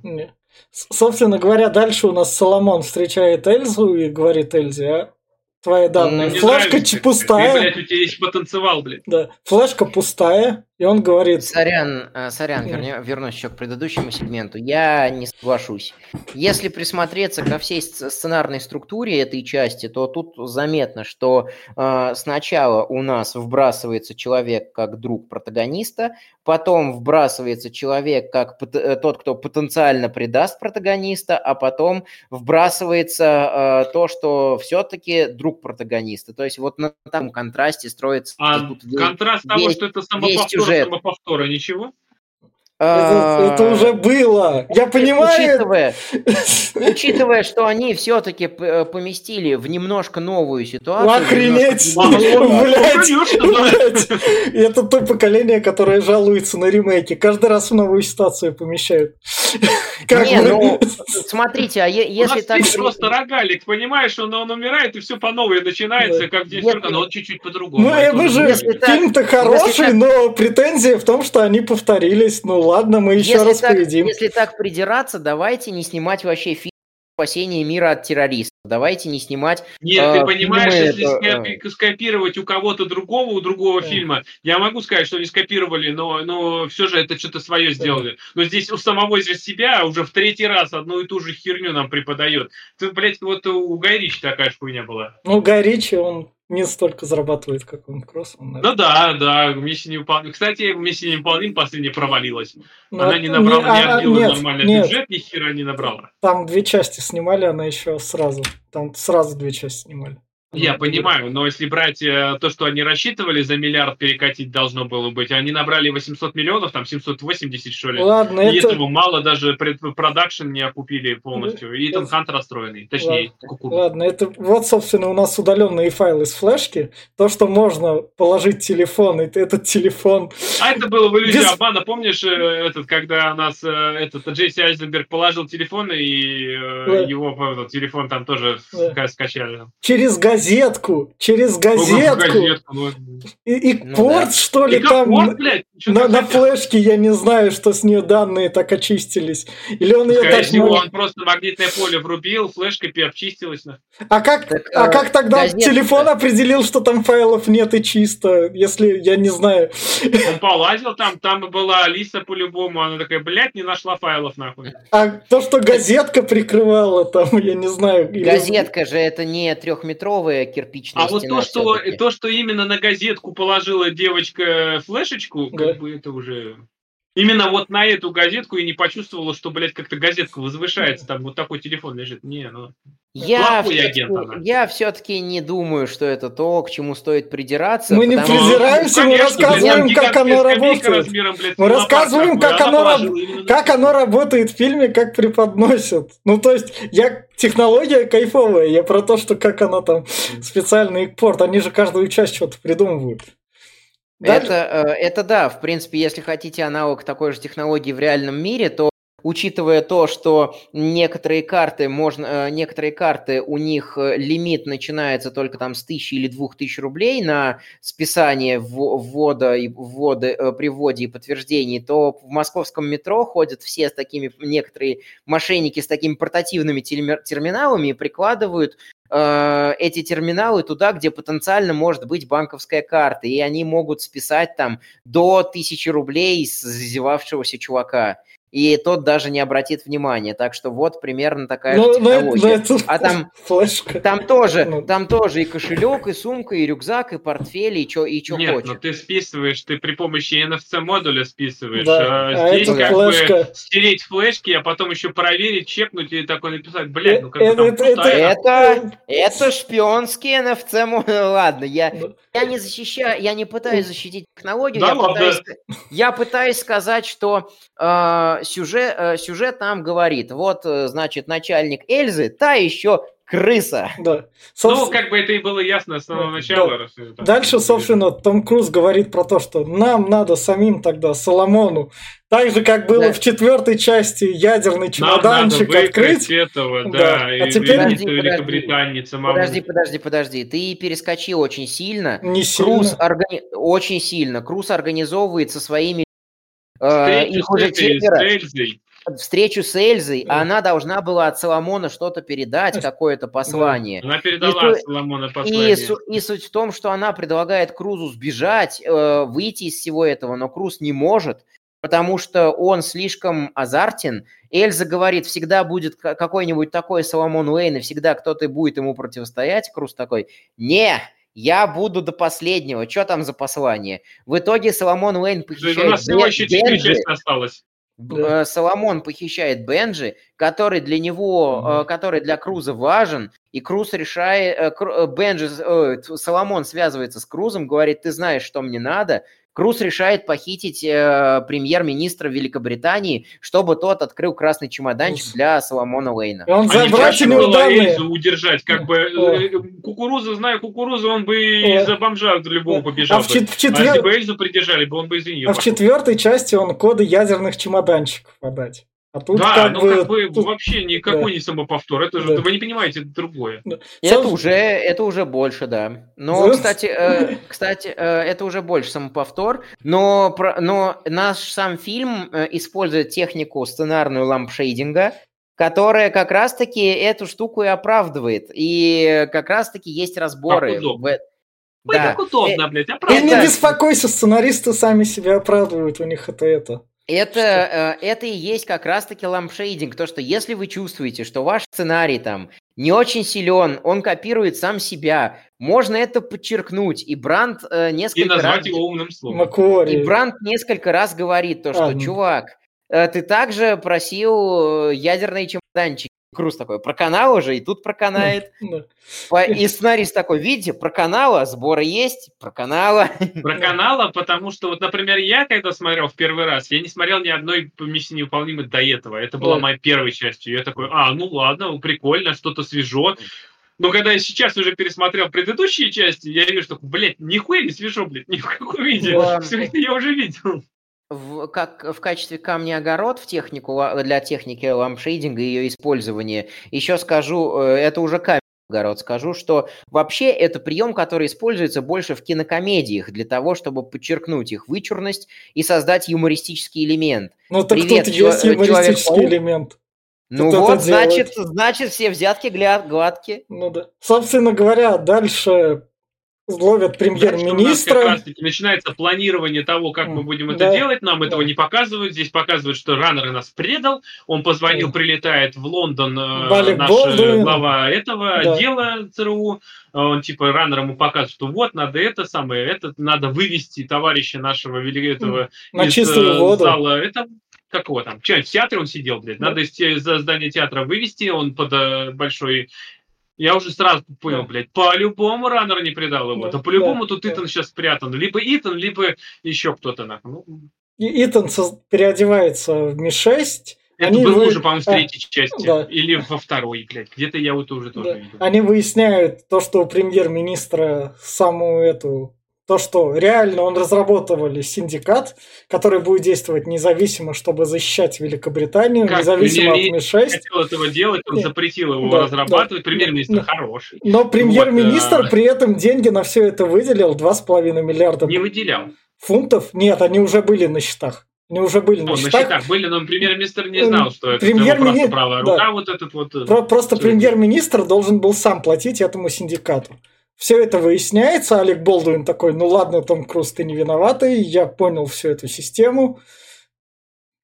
Собственно говоря, дальше у нас Соломон встречает Эльзу и говорит Эльзе, а твои данные. Ну, Флешка нравится, пустая. Ты, блядь, у тебя есть потанцевал, блядь. Да. Флешка пустая, и он говорит... Сорян, э, сорян, верне, вернусь еще к предыдущему сегменту. Я не соглашусь. Если присмотреться ко всей сценарной структуре этой части, то тут заметно, что э, сначала у нас вбрасывается человек как друг протагониста, потом вбрасывается человек как э, тот, кто потенциально предаст протагониста, а потом вбрасывается э, то, что все-таки друг протагониста. То есть вот на таком контрасте строится... А контраст весь, того, что это самоповтор сюжет. самоповтора, ничего? Это, это уже было. Я понимаю. Учитывая, [laughs] учитывая, что они все-таки э, поместили в немножко новую ситуацию. Охренеть! Блять, [laughs] Это то поколение, которое жалуется на ремейки. Каждый раз в новую ситуацию помещают. [laughs] Как Не, ну, смотрите, а если так... просто рогалик, понимаешь, он, он умирает, и все по новой начинается, как здесь, но он чуть-чуть по-другому. Ну, мы же, фильм-то хороший, но претензия в том, что они повторились, ну ладно, мы еще если раз так, поведим. Если так придираться, давайте не снимать вообще фильм спасение мира от террористов. Давайте не снимать. Нет, э, ты понимаешь, если это... скопировать у кого-то другого, у другого да. фильма, я могу сказать, что они скопировали, но, но все же это что-то свое сделали. Но здесь у самого здесь себя уже в третий раз одну и ту же херню нам преподает. Ты, блядь, вот у Гайрича такая же хуйня была. Ну, Гайричи, он не столько зарабатывает, как он Кроссман. Ну да, да, миссия невыполнима. Кстати, миссия невыполнима последняя провалилась. Но ну, она не набрала, не, не отбила нет, нормальный нет. бюджет, ни хера не набрала. Там две части снимали, она еще сразу. Там сразу две части снимали. Я понимаю, но если брать э, то, что они рассчитывали за миллиард перекатить должно было быть, они набрали 800 миллионов, там 780 что ли. Ладно, и это... этого мало, даже продакшн не окупили полностью. И Итан Хант расстроенный, точнее, Ладно. Ладно, это вот, собственно, у нас удаленные файлы с флешки. То, что можно положить телефон, и этот телефон... А это было в иллюзии Без... обмана, помнишь, э, этот, когда нас э, этот Джейси Айзенберг положил телефон, и да. его этот, телефон там тоже да. скачали. Через газету газетку, через газетку. Ну, и, и ну, порт, да. что ли, и там порт, блядь, на, на флешке, я не знаю, что с нее данные так очистились. Или он ее так... Всего, он просто магнитное поле врубил, флешка обчистилась. А как, так, а, а как тогда газетка. телефон определил, что там файлов нет и чисто, если я не знаю? Он полазил там, там была Алиса по-любому, она такая, блядь, не нашла файлов нахуй. А то, что газетка прикрывала там, я не знаю. Газетка или... же это не трехметровая новая кирпичная А вот то, что, то, что именно на газетку положила девочка флешечку, да. как бы это уже... Именно вот на эту газетку и не почувствовала, что, блядь, как-то газетка возвышается, там вот такой телефон лежит. Не, ну... Я все-таки, я все-таки не думаю, что это то, к чему стоит придираться. Мы не придираемся, ну, мы рассказываем, как оно работает. мы рассказываем, как оно, как оно работает в фильме, как преподносят. Ну, то есть, я технология кайфовая, я про то, что как оно там специальный порт. Они же каждую часть что-то придумывают. Это, э, это да, в принципе, если хотите аналог такой же технологии в реальном мире, то учитывая то, что некоторые карты можно, э, некоторые карты у них э, лимит начинается только там с тысячи или двух тысяч рублей на списание ввода и ввода, э, при вводе и подтверждении, то в московском метро ходят все с такими некоторые мошенники с такими портативными терминалами и прикладывают эти терминалы туда, где потенциально может быть банковская карта, и они могут списать там до тысячи рублей с зазевавшегося чувака и тот даже не обратит внимания. Так что вот примерно такая ну, же ну, технология. Ну, а там, [laughs] флешка. там тоже, ну. там тоже и кошелек, и сумка, и рюкзак, и портфель, и что и чё Нет, хочешь. но ты списываешь, ты при помощи NFC-модуля списываешь. Да. А, а здесь как флешка. бы стереть флешки, а потом еще проверить, чекнуть и такой написать, блядь, ну как это, бы там это, это, это шпионский NFC-модуль. [laughs] Ладно, я, я не защищаю, я не пытаюсь защитить технологию, да, я, пытаюсь, я пытаюсь сказать, что э, сюжет, э, сюжет нам говорит, вот, э, значит, начальник Эльзы, та еще крыса. Да. Собственно... Ну, как бы это и было ясно с самого начала. Да. Дальше, собственно, Том Круз говорит про то, что нам надо самим тогда Соломону, так же, как было да. в четвертой части ядерный чемоданчик нам надо открыть. этого, да, да. а теперь... Подожди, Великобритании подожди, подожди, подожди, ты перескочи очень сильно. Не сильно. Круз органи... Очень сильно. Круз организовывает со своими Встречу их уже четверо. Встречу с Эльзой, да. она должна была от Соломона что-то передать, какое-то послание. Да. Она передала и, Соломона послание. И, и суть в том, что она предлагает Крузу сбежать, э, выйти из всего этого, но Круз не может, потому что он слишком азартен. Эльза говорит, всегда будет какой-нибудь такой Соломон Уэйн, и всегда кто-то будет ему противостоять. Круз такой, не, я буду до последнего. Что там за послание? В итоге Соломон Уэйн похищает У нас всего еще осталось. Да. Э, Соломон похищает Бенджи, который для него, mm-hmm. который для Круза важен, и Круз решает, э, Бенджи, Соломон связывается с Крузом, говорит, ты знаешь, что мне надо, Круз решает похитить э, премьер-министра Великобритании, чтобы тот открыл красный чемоданчик для Соломона Уэйна. И он забрать у него данные. удержать, как бы э, кукурузу, зная кукурузу, он бы и за бомжа любого побежал. А, в, чет- в четвер... а если бы Эльзу придержали бы, он бы из нее. А в четвертой части он коды ядерных чемоданчиков подать. А тут да, как ну бы, как бы тут... вообще никакой да. не самоповтор. Это же, да. вы не понимаете, это другое. Да. Это, Сам... уже, это уже больше, да. Но, да. кстати, э, [laughs] кстати э, это уже больше самоповтор. Но, про, но наш сам фильм э, использует технику сценарную лампшейдинга, которая как раз-таки эту штуку и оправдывает. И как раз-таки есть разборы. Как удобно. В... Ой, да. как удобно, э, блядь, оправдывать. И не беспокойся, сценаристы сами себя оправдывают, у них это это. Это, э, это и есть как раз-таки лампшейдинг. То, что если вы чувствуете, что ваш сценарий там не очень силен, он копирует сам себя, можно это подчеркнуть. И Бранд э, несколько и назвать раз... его умным словом. Макуори. И Бранд несколько раз говорит то, что, а, чувак, э, ты также просил э, ядерные чемоданчики. Круз такой, проканал уже, и тут проканает. [laughs] И сценарист такой, видите, проканала, сборы есть, проканала. [laughs] Проканала, потому что, вот, например, я когда смотрел в первый раз, я не смотрел ни одной миссии невыполнимой до этого. Это была моя первой частью. Я такой, а, ну ладно, прикольно, что-то свежо. Но когда я сейчас уже пересмотрел предыдущие части, я вижу, что, блядь, нихуя не свежо, блядь, ни в каком виде. Все это я уже видел в, как в качестве камня огород в технику для техники лампшейдинга и ее использования. Еще скажу, э, это уже камень огород скажу, что вообще это прием, который используется больше в кинокомедиях для того, чтобы подчеркнуть их вычурность и создать юмористический элемент. Ну так Привет, тут есть юмористический элемент. Ну тут вот, значит, значит, все взятки гладкие. Ну да. Собственно говоря, дальше ловят премьер-министра. начинается планирование того, как мы будем это да, делать. Нам да. этого не показывают. Здесь показывают, что Раннер нас предал. Он позвонил, прилетает в Лондон э, Балик наш Болдуин. глава этого да. отдела ЦРУ. Он типа Раннер ему показывает, что вот надо это самое, это надо вывести товарища нашего великого На из чистую э, воду. зала. Это как его там, в театре он сидел, блядь, надо из здания театра вывести, он под э, большой я уже сразу понял, блядь, по-любому Раннер не предал его. Да, по-любому да, тут да. Итан сейчас спрятан. Либо Итан, либо еще кто-то. Нахуй. Ну. И Итан переодевается в Ми-6. Это Они было вы... уже, по-моему, в третьей а, части. Да. Или во второй, блядь. Где-то я вот уже тоже да. видел. Они выясняют то, что у премьер-министра саму эту то, что реально он разработывали синдикат, который будет действовать независимо, чтобы защищать Великобританию, как независимо от МИ-6. хотел этого делать, он запретил его да, разрабатывать, да, премьер-министр да, хороший. Но премьер-министр вот, при этом деньги на все это выделил, 2,5 миллиарда. Не выделял. Фунтов? Нет, они уже были на счетах. Они уже были ну, на, счетах. на счетах. были, но премьер-министр не знал, что это премьер просто правая рука, да. вот этот вот. Про просто премьер-министр должен был сам платить этому синдикату. Все это выясняется, Алек Болдуин такой, ну ладно, Том Круз, ты не виноватый, я понял всю эту систему,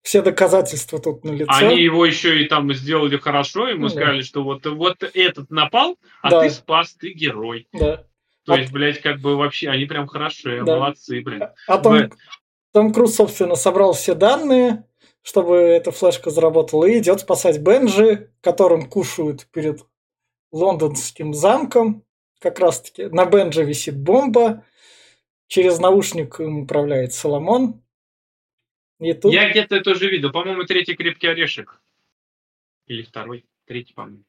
все доказательства тут на лицо. Они его еще и там сделали хорошо, ему ну, сказали, да. что вот, вот этот напал, а да. ты спас, ты герой. Да. То а... есть, блядь, как бы вообще, они прям хорошие, да. молодцы, блин. А Том, Том Круз, собственно, собрал все данные, чтобы эта флешка заработала, и идет спасать Бенджи, которым кушают перед лондонским замком как раз-таки на Бенже висит бомба, через наушник им управляет Соломон. И тут... Я где-то это уже видел. По-моему, третий крепкий орешек. Или второй. Третий, по-моему.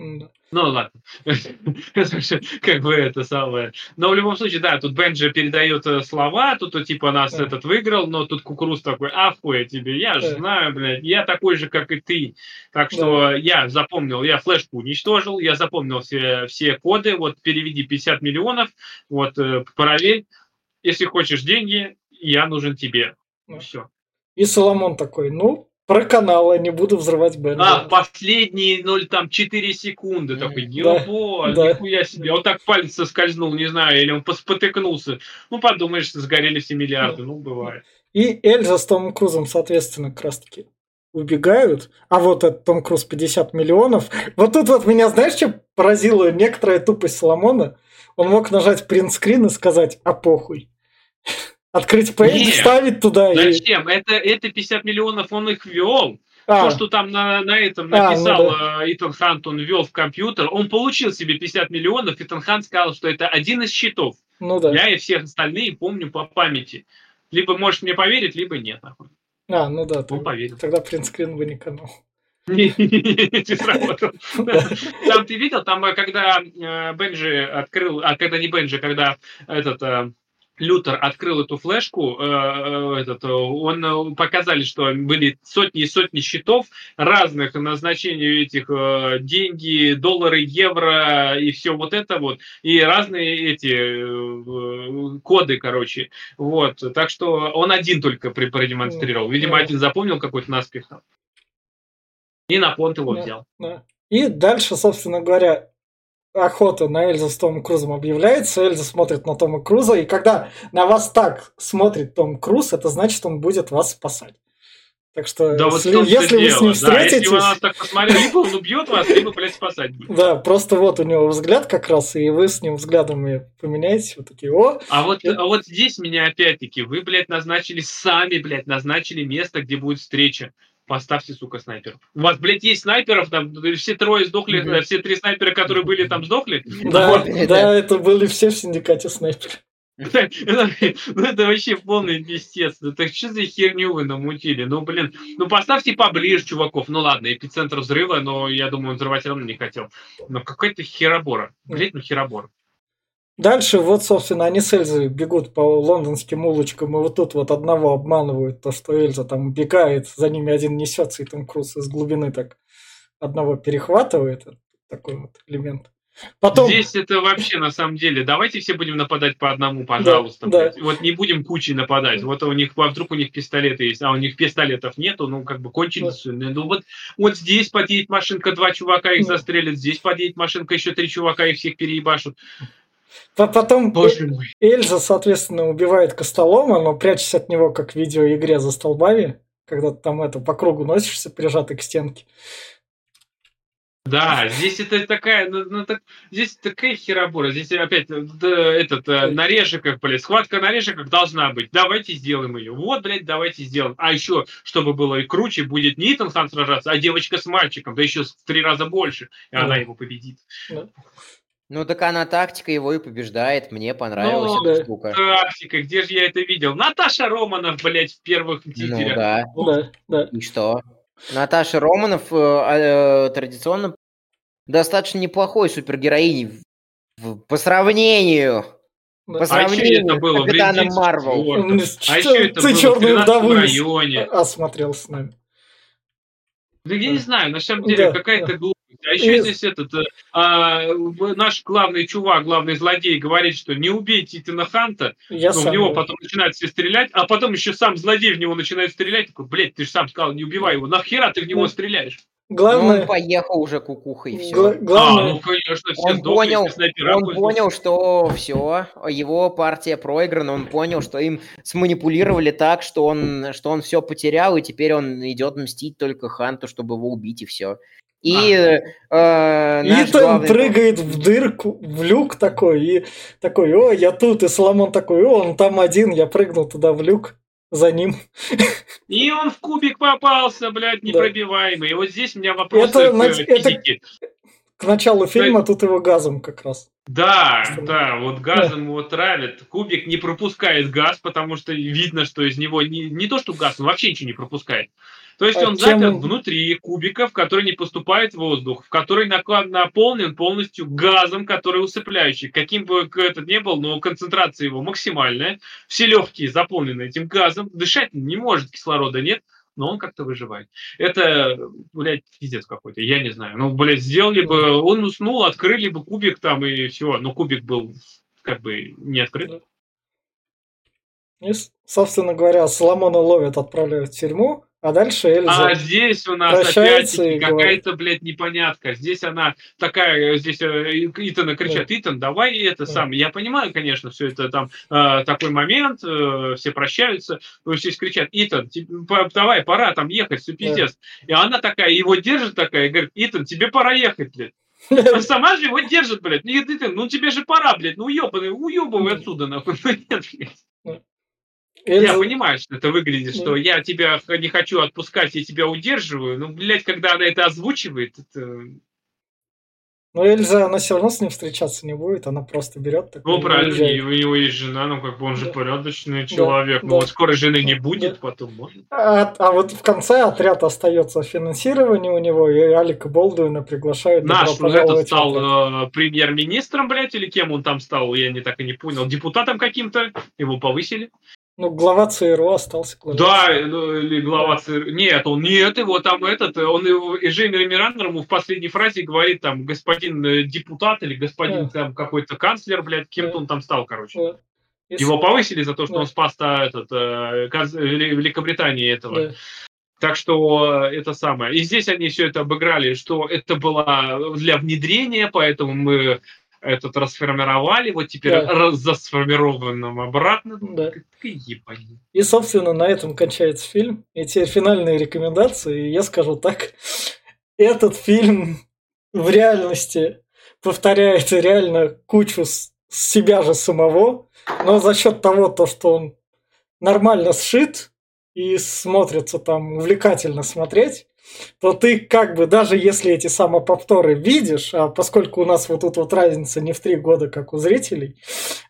Да. Ну ладно, [laughs] как бы это самое. Но в любом случае, да, тут Бенджи передает э, слова, тут типа нас да. этот выиграл, но тут Кукуруз такой, ахуя тебе, я же да. знаю, блядь, я такой же, как и ты. Так что да. я запомнил, я флешку уничтожил, я запомнил все, все коды, вот переведи 50 миллионов, вот э, проверь, если хочешь деньги, я нужен тебе. Да. Все. И Соломон такой, ну, про каналы, не буду взрывать Бенджи. А, последние 0, там, 4 секунды. Такой, ебо, да, нихуя себе. Вот так палец соскользнул, не знаю, или он спотыкнулся. Ну, подумаешь, сгорели все миллиарды. Ну, бывает. И Эльза с Томом Крузом, соответственно, как раз таки убегают, а вот этот Том Круз 50 миллионов. Вот тут вот меня, знаешь, что поразило? Некоторая тупость Соломона. Он мог нажать принтскрин и сказать, а похуй. Открыть пейдж, Нет, вставить туда. Зачем? И... Это, это 50 миллионов он их ввел. А. То, что там на, на этом написал а, ну да. Э, Итан Хант, он ввел в компьютер, он получил себе 50 миллионов, Итан Хант сказал, что это один из счетов. Ну да. Я и всех остальные помню по памяти. Либо можешь мне поверить, либо нет. А, ну да. Он поверил. Тогда принтскрин бы не канал. Не сработал. Там ты видел, там, э, когда э, Бенджи открыл, а когда не Бенджи, когда этот Лютер открыл эту флешку, э, э этот, он э, показали, что были сотни и сотни счетов разных назначений этих деньги, доллары, евро и все вот это вот, и разные эти коды, короче, вот, так что он один только продемонстрировал, видимо, один запомнил какой-то наспех там, и на понт его взял. И дальше, собственно говоря, охота на Эльзу с Томом Крузом объявляется, Эльза смотрит на Тома Круза, и когда на вас так смотрит Том Круз, это значит, он будет вас спасать. Так что, да, если, вот если вы дело. с ним встретитесь... Да, если вы нас так посмотрели, либо он убьет вас, либо, блядь, спасать будет. Да, просто вот у него взгляд как раз, и вы с ним взглядами поменяетесь, вот такие, о... А вот, а вот здесь меня опять-таки, вы, блядь, назначили сами, блядь, назначили место, где будет встреча. Поставьте, сука, снайперов. У вас, блядь, есть снайперов, там все трое сдохли, mm-hmm. все три снайпера, которые были там, сдохли? Да, да, это были все в синдикате снайперы. [laughs] Ну это вообще полный пиздец. Ну так что за херню вы намутили? Ну блин, ну поставьте поближе чуваков. Ну ладно, эпицентр взрыва, но я думаю, он взрывать равно не хотел. Но какой-то херобора. Блять, ну херобор. Дальше вот, собственно, они с Эльзой бегут по лондонским улочкам, и вот тут вот одного обманывают, то, что Эльза там убегает, за ними один несется, и там Круз из глубины так одного перехватывает. Такой вот элемент. Потом... Здесь это вообще на самом деле. Давайте все будем нападать по одному, пожалуйста. Да, да. Вот не будем кучей нападать. Вот у них, а вдруг у них пистолеты есть, а у них пистолетов нету, ну как бы кончились. Да. Ну вот, вот здесь подъедет машинка, два чувака их да. застрелят, здесь подъедет машинка, еще три чувака их всех переебашут. Потом Боже мой. Эльза, соответственно, убивает Костолома, но прячется от него, как в видеоигре за столбами, когда ты там это по кругу носишься, прижатый к стенке. Да, здесь это такая, ну, ну, так, здесь такая херобора. Здесь опять да, этот э, на режиках, блядь, схватка на режиках должна быть. Давайте сделаем ее. Вот, блядь, давайте сделаем. А еще, чтобы было и круче, будет не Итан Хан сражаться, а девочка с мальчиком, да еще в три раза больше, и да. она его победит. Да. Ну, так она тактика его и побеждает. Мне понравилась ну, эта штука. Тактика, где же я это видел? Наташа Романов, блядь, в первых титрах. Ну, да. да, да. И что? Наташа Романов э, э, традиционно достаточно неплохой супергероиней по сравнению По а еще это было Капитаном Марвел. А еще это было в вдову районе. осмотрел с нами. Да я не знаю, на самом деле какая-то глупость. А еще и... здесь этот э, а, наш главный чувак, главный злодей говорит, что не убейте Итана Ханта, Я но в него потом начинают все стрелять, а потом еще сам злодей в него начинает стрелять. Такой, блядь, ты же сам сказал, не убивай его, нахера ты в него стреляешь? Главное... Ну, он поехал уже кукухой, все. Гла- главное... А, ну, конечно, все он сдохли, понял, он понял, что все, его партия проиграна, он понял, что им сманипулировали так, что он, что он все потерял, и теперь он идет мстить только Ханту, чтобы его убить, и все. И а. э, Итан главный... прыгает в дырку, в люк такой, и такой, о, я тут, и Соломон такой, о, он там один, я прыгнул туда в люк за ним. И он в кубик попался, блядь, непробиваемый. Да. И вот здесь у меня вопрос это, к. Это к началу фильма, да. тут его газом как раз. Да, что да, вот газом его травят. Кубик не пропускает газ, потому что видно, что из него не, не то, что газ, он вообще ничего не пропускает. То есть а он чем... заперт внутри кубика, в который не поступает воздух, в который наполнен полностью газом, который усыпляющий. Каким бы этот ни был, но концентрация его максимальная. Все легкие заполнены этим газом. Дышать не может, кислорода нет но он как-то выживает. Это, блядь, пиздец какой-то, я не знаю. Ну, блядь, сделали бы, он уснул, открыли бы кубик там и все, но кубик был как бы не открыт. И, собственно говоря, Соломона ловят, отправляют в тюрьму, а дальше Эльза А здесь у нас опять-таки какая-то, блядь, непонятка. Здесь она такая, здесь э, Итана кричат, да. Итан, давай это да. сам. Я понимаю, конечно, все это там э, такой момент, э, все прощаются, здесь кричат, Итан, давай, пора там ехать, все пиздец. Да. И она такая, его держит такая, и говорит, Итан, тебе пора ехать, блядь. [laughs] Она сама же его держит, блядь. Ну, Итан, ну тебе же пора, блядь, ну уебаный, уебывай отсюда, нахуй. [laughs] Ну нет, блядь. Это... Я понимаю, что это выглядит, что я тебя не хочу отпускать, я тебя удерживаю. Но, блядь, когда она это озвучивает, это... Ну, Эльза, она все равно с ним встречаться не будет, она просто берет такой. Ну, правильно, уезжает. у него есть жена, ну, как бы он же да. порядочный человек. Да, ну, да. вот скоро жены не будет, да. потом может. А, а вот в конце отряд остается финансирование у него, и Алика Болдуина приглашают. Наш, вот этот стал э, премьер-министром, блядь, или кем он там стал, я не так и не понял. Депутатом каким-то, его повысили. Ну, глава ЦРУ остался. Глава да, ну, или глава ЦРУ. Нет, он нет, его там этот, он его, и Джейми Мирандер ему в последней фразе говорит там господин э, депутат или господин да. там какой-то канцлер, блядь, кем-то да. он там стал, короче. Да. Если... Его повысили за то, что да. он спас этот, э, Великобритании этого. Да. Так что это самое. И здесь они все это обыграли, что это было для внедрения, поэтому мы этот расформировали, вот теперь да. засформированным обратно. Да. И, собственно, на этом кончается фильм. И теперь финальные рекомендации. Я скажу так. Этот фильм в реальности повторяет реально кучу с себя же самого, но за счет того, то, что он нормально сшит и смотрится там увлекательно смотреть, то ты как бы, даже если эти самоповторы видишь, а поскольку у нас вот тут вот разница не в три года, как у зрителей,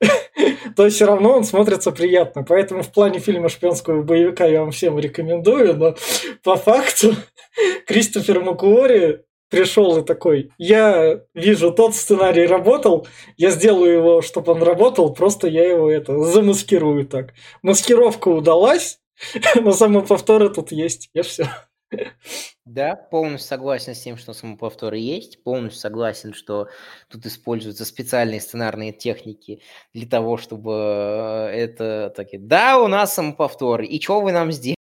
[laughs] то все равно он смотрится приятно. Поэтому в плане фильма шпионского боевика я вам всем рекомендую, но по факту [laughs] Кристофер Макуори пришел и такой, я вижу, тот сценарий работал, я сделаю его, чтобы он работал, просто я его это замаскирую так. Маскировка удалась, [laughs] но самоповторы тут есть, и все. Да, полностью согласен с тем, что самоповторы есть, полностью согласен, что тут используются специальные сценарные техники для того, чтобы э, это такие. Да, у нас самоповторы, и что вы нам сделали?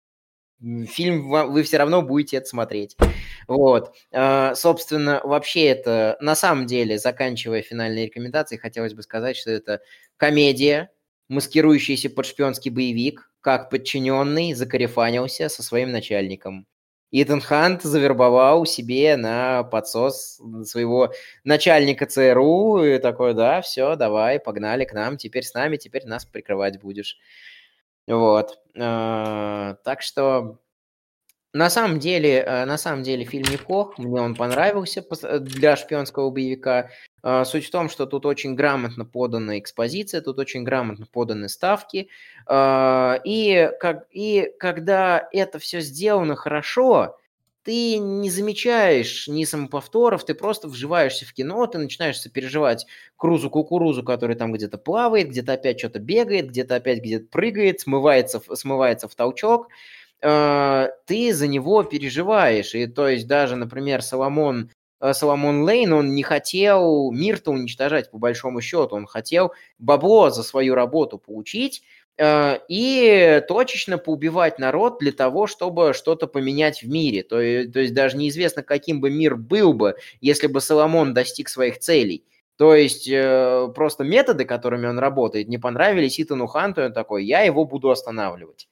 Фильм вы все равно будете это смотреть. Вот. А, собственно, вообще это, на самом деле, заканчивая финальные рекомендации, хотелось бы сказать, что это комедия, маскирующаяся под шпионский боевик, как подчиненный закарифанился со своим начальником. Итан Хант завербовал себе на подсос своего начальника ЦРУ и такой, да, все, давай, погнали к нам, теперь с нами, теперь нас прикрывать будешь. Вот. А, так что на самом деле, э, на самом деле фильм неплох, мне он понравился для шпионского боевика. А, суть в том, что тут очень грамотно подана экспозиция, тут очень грамотно поданы ставки. И, как, и когда это все сделано хорошо, ты не замечаешь ни самоповторов, ты просто вживаешься в кино, ты начинаешь сопереживать Крузу-кукурузу, который там где-то плавает, где-то опять что-то бегает, где-то опять где-то прыгает, смывается, смывается в толчок. Э, ты за него переживаешь. И то есть даже, например, Соломон э, Соломон Лейн, он не хотел мир-то уничтожать по большому счету, он хотел бабло за свою работу получить, Э, и точечно поубивать народ для того, чтобы что-то поменять в мире. То, то есть даже неизвестно, каким бы мир был бы, если бы Соломон достиг своих целей. То есть просто методы, которыми он работает, не понравились Итану Ханту, и он такой, я его буду останавливать.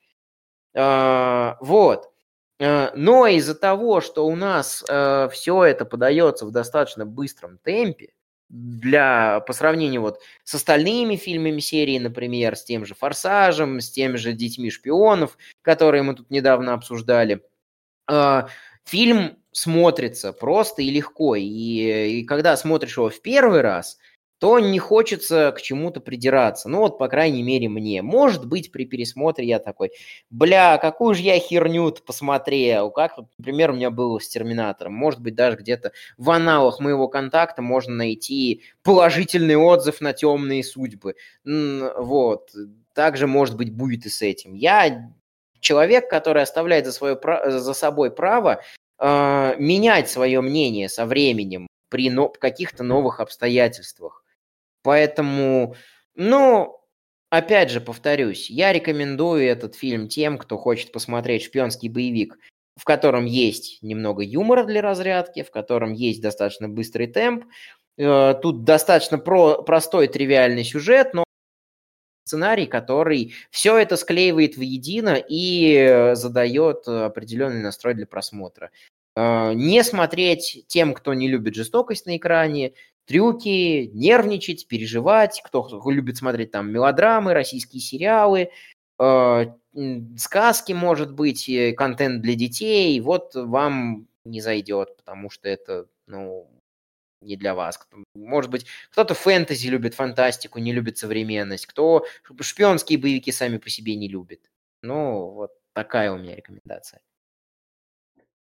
Э, вот. Но из-за того, что у нас все это подается в достаточно быстром темпе, для, по сравнению вот с остальными фильмами серии, например, с тем же «Форсажем», с теми же «Детьми шпионов», которые мы тут недавно обсуждали, э, фильм смотрится просто и легко. И, и когда смотришь его в первый раз – то не хочется к чему-то придираться. Ну вот, по крайней мере, мне. Может быть, при пересмотре я такой, бля, какую же я херню посмотрел. Как, например, у меня было с Терминатором. Может быть, даже где-то в аналах моего контакта можно найти положительный отзыв на темные судьбы. Вот. Также, может быть, будет и с этим. Я человек, который оставляет за, свое, за собой право э, менять свое мнение со временем при каких-то новых обстоятельствах. Поэтому, ну, опять же, повторюсь, я рекомендую этот фильм тем, кто хочет посмотреть шпионский боевик, в котором есть немного юмора для разрядки, в котором есть достаточно быстрый темп. Э, тут достаточно про простой тривиальный сюжет, но сценарий, который все это склеивает воедино и задает определенный настрой для просмотра. Э, не смотреть тем, кто не любит жестокость на экране, трюки, нервничать, переживать, кто любит смотреть там мелодрамы, российские сериалы, э, сказки, может быть, контент для детей, вот вам не зайдет, потому что это, ну, не для вас. Может быть, кто-то фэнтези любит, фантастику, не любит современность, кто шпионские боевики сами по себе не любит. Ну, вот такая у меня рекомендация.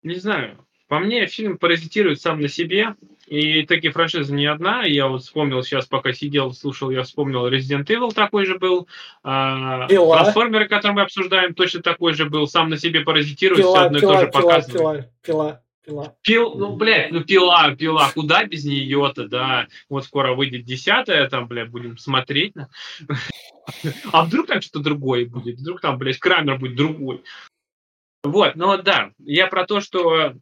Не знаю. По мне, фильм паразитирует сам на себе, и такие франшизы не одна. Я вот вспомнил сейчас, пока сидел, слушал, я вспомнил Resident Evil такой же был. А, пила. Трансформеры, которые мы обсуждаем, точно такой же был. Сам на себе паразитирует, пила, все одно и то же показывает. Пила, пила, пила. Пил, ну, блядь, ну пила, пила, куда без нее-то, да. Вот скоро выйдет десятая, там, блядь, будем смотреть. А вдруг там что-то другое будет? Вдруг там, блядь, Крамер будет другой? Вот, ну да, я про то, что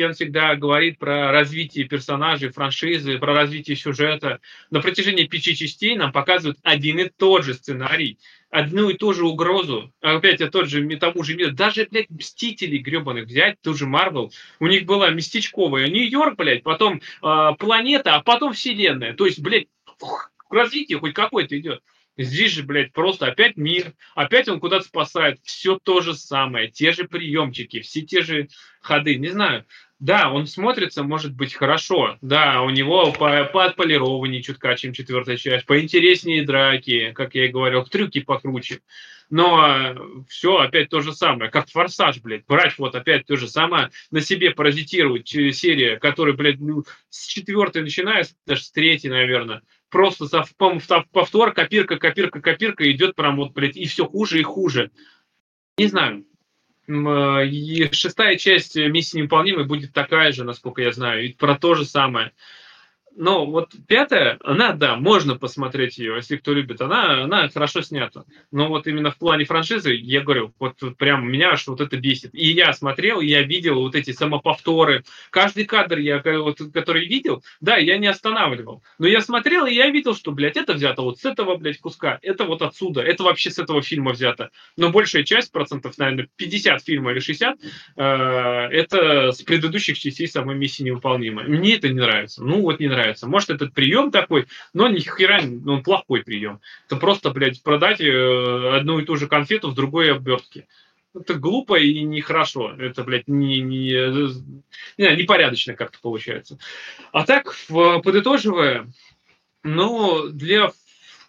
он всегда говорит про развитие персонажей, франшизы, про развитие сюжета. На протяжении пяти частей нам показывают один и тот же сценарий, одну и ту же угрозу, опять я тот же, тому же мир. Даже, блядь, Мстителей гребаных взять, ту же Марвел, у них была местечковая Нью-Йорк, блядь, потом э, планета, а потом вселенная. То есть, блядь, развитие хоть какое-то идет. Здесь же, блядь, просто опять мир, опять он куда-то спасает. Все то же самое, те же приемчики, все те же ходы. Не знаю, да, он смотрится, может быть, хорошо. Да, у него по, по отполированнее чутка, чем четвертая часть. Поинтереснее драки, как я и говорил, трюки покруче. Но все опять то же самое. Как форсаж, блядь. Брать вот опять то же самое. На себе паразитировать серия, которая, блядь, ну, с четвертой начиная, даже с третьей, наверное. Просто повтор, копирка, копирка, копирка идет прям вот, блядь, и все хуже и хуже. Не знаю. Э, и шестая часть миссии невыполнимой будет такая же, насколько я знаю, и про то же самое но вот пятая, она, да, можно посмотреть ее, если кто любит, она, она хорошо снята. Но вот именно в плане франшизы, я говорю, вот прям меня аж вот это бесит. И я смотрел, и я видел вот эти самоповторы. Каждый кадр, я, вот, который видел, да, я не останавливал. Но я смотрел, и я видел, что, блядь, это взято вот с этого, блядь, куска, это вот отсюда, это вообще с этого фильма взято. Но большая часть, процентов, наверное, 50 фильма или 60, э, это с предыдущих частей самой миссии невыполнимой. Мне это не нравится. Ну, вот не нравится нравится. Может, этот прием такой, но ни хера, он плохой прием. Это просто, блядь, продать э, одну и ту же конфету в другой обертке. Это глупо и нехорошо. Это, блядь, не, не, не, непорядочно как-то получается. А так, подытоживая, ну, для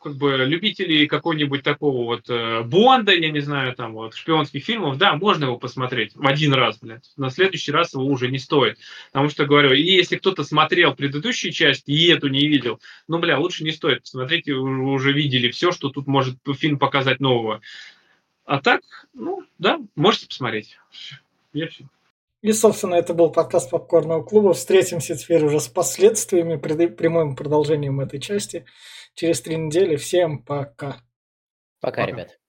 как бы любителей какого-нибудь такого вот э, Бонда, я не знаю, там вот шпионских фильмов, да, можно его посмотреть в один раз, блядь. На следующий раз его уже не стоит. Потому что, говорю, и если кто-то смотрел предыдущие части и эту не видел, ну, бля, лучше не стоит посмотреть, вы уже видели все, что тут может фильм показать нового. А так, ну, да, можете посмотреть. Я все. И, собственно, это был подкаст Попкорного клуба. Встретимся теперь уже с последствиями, прямым продолжением этой части через три недели. Всем пока. Пока, пока. ребят.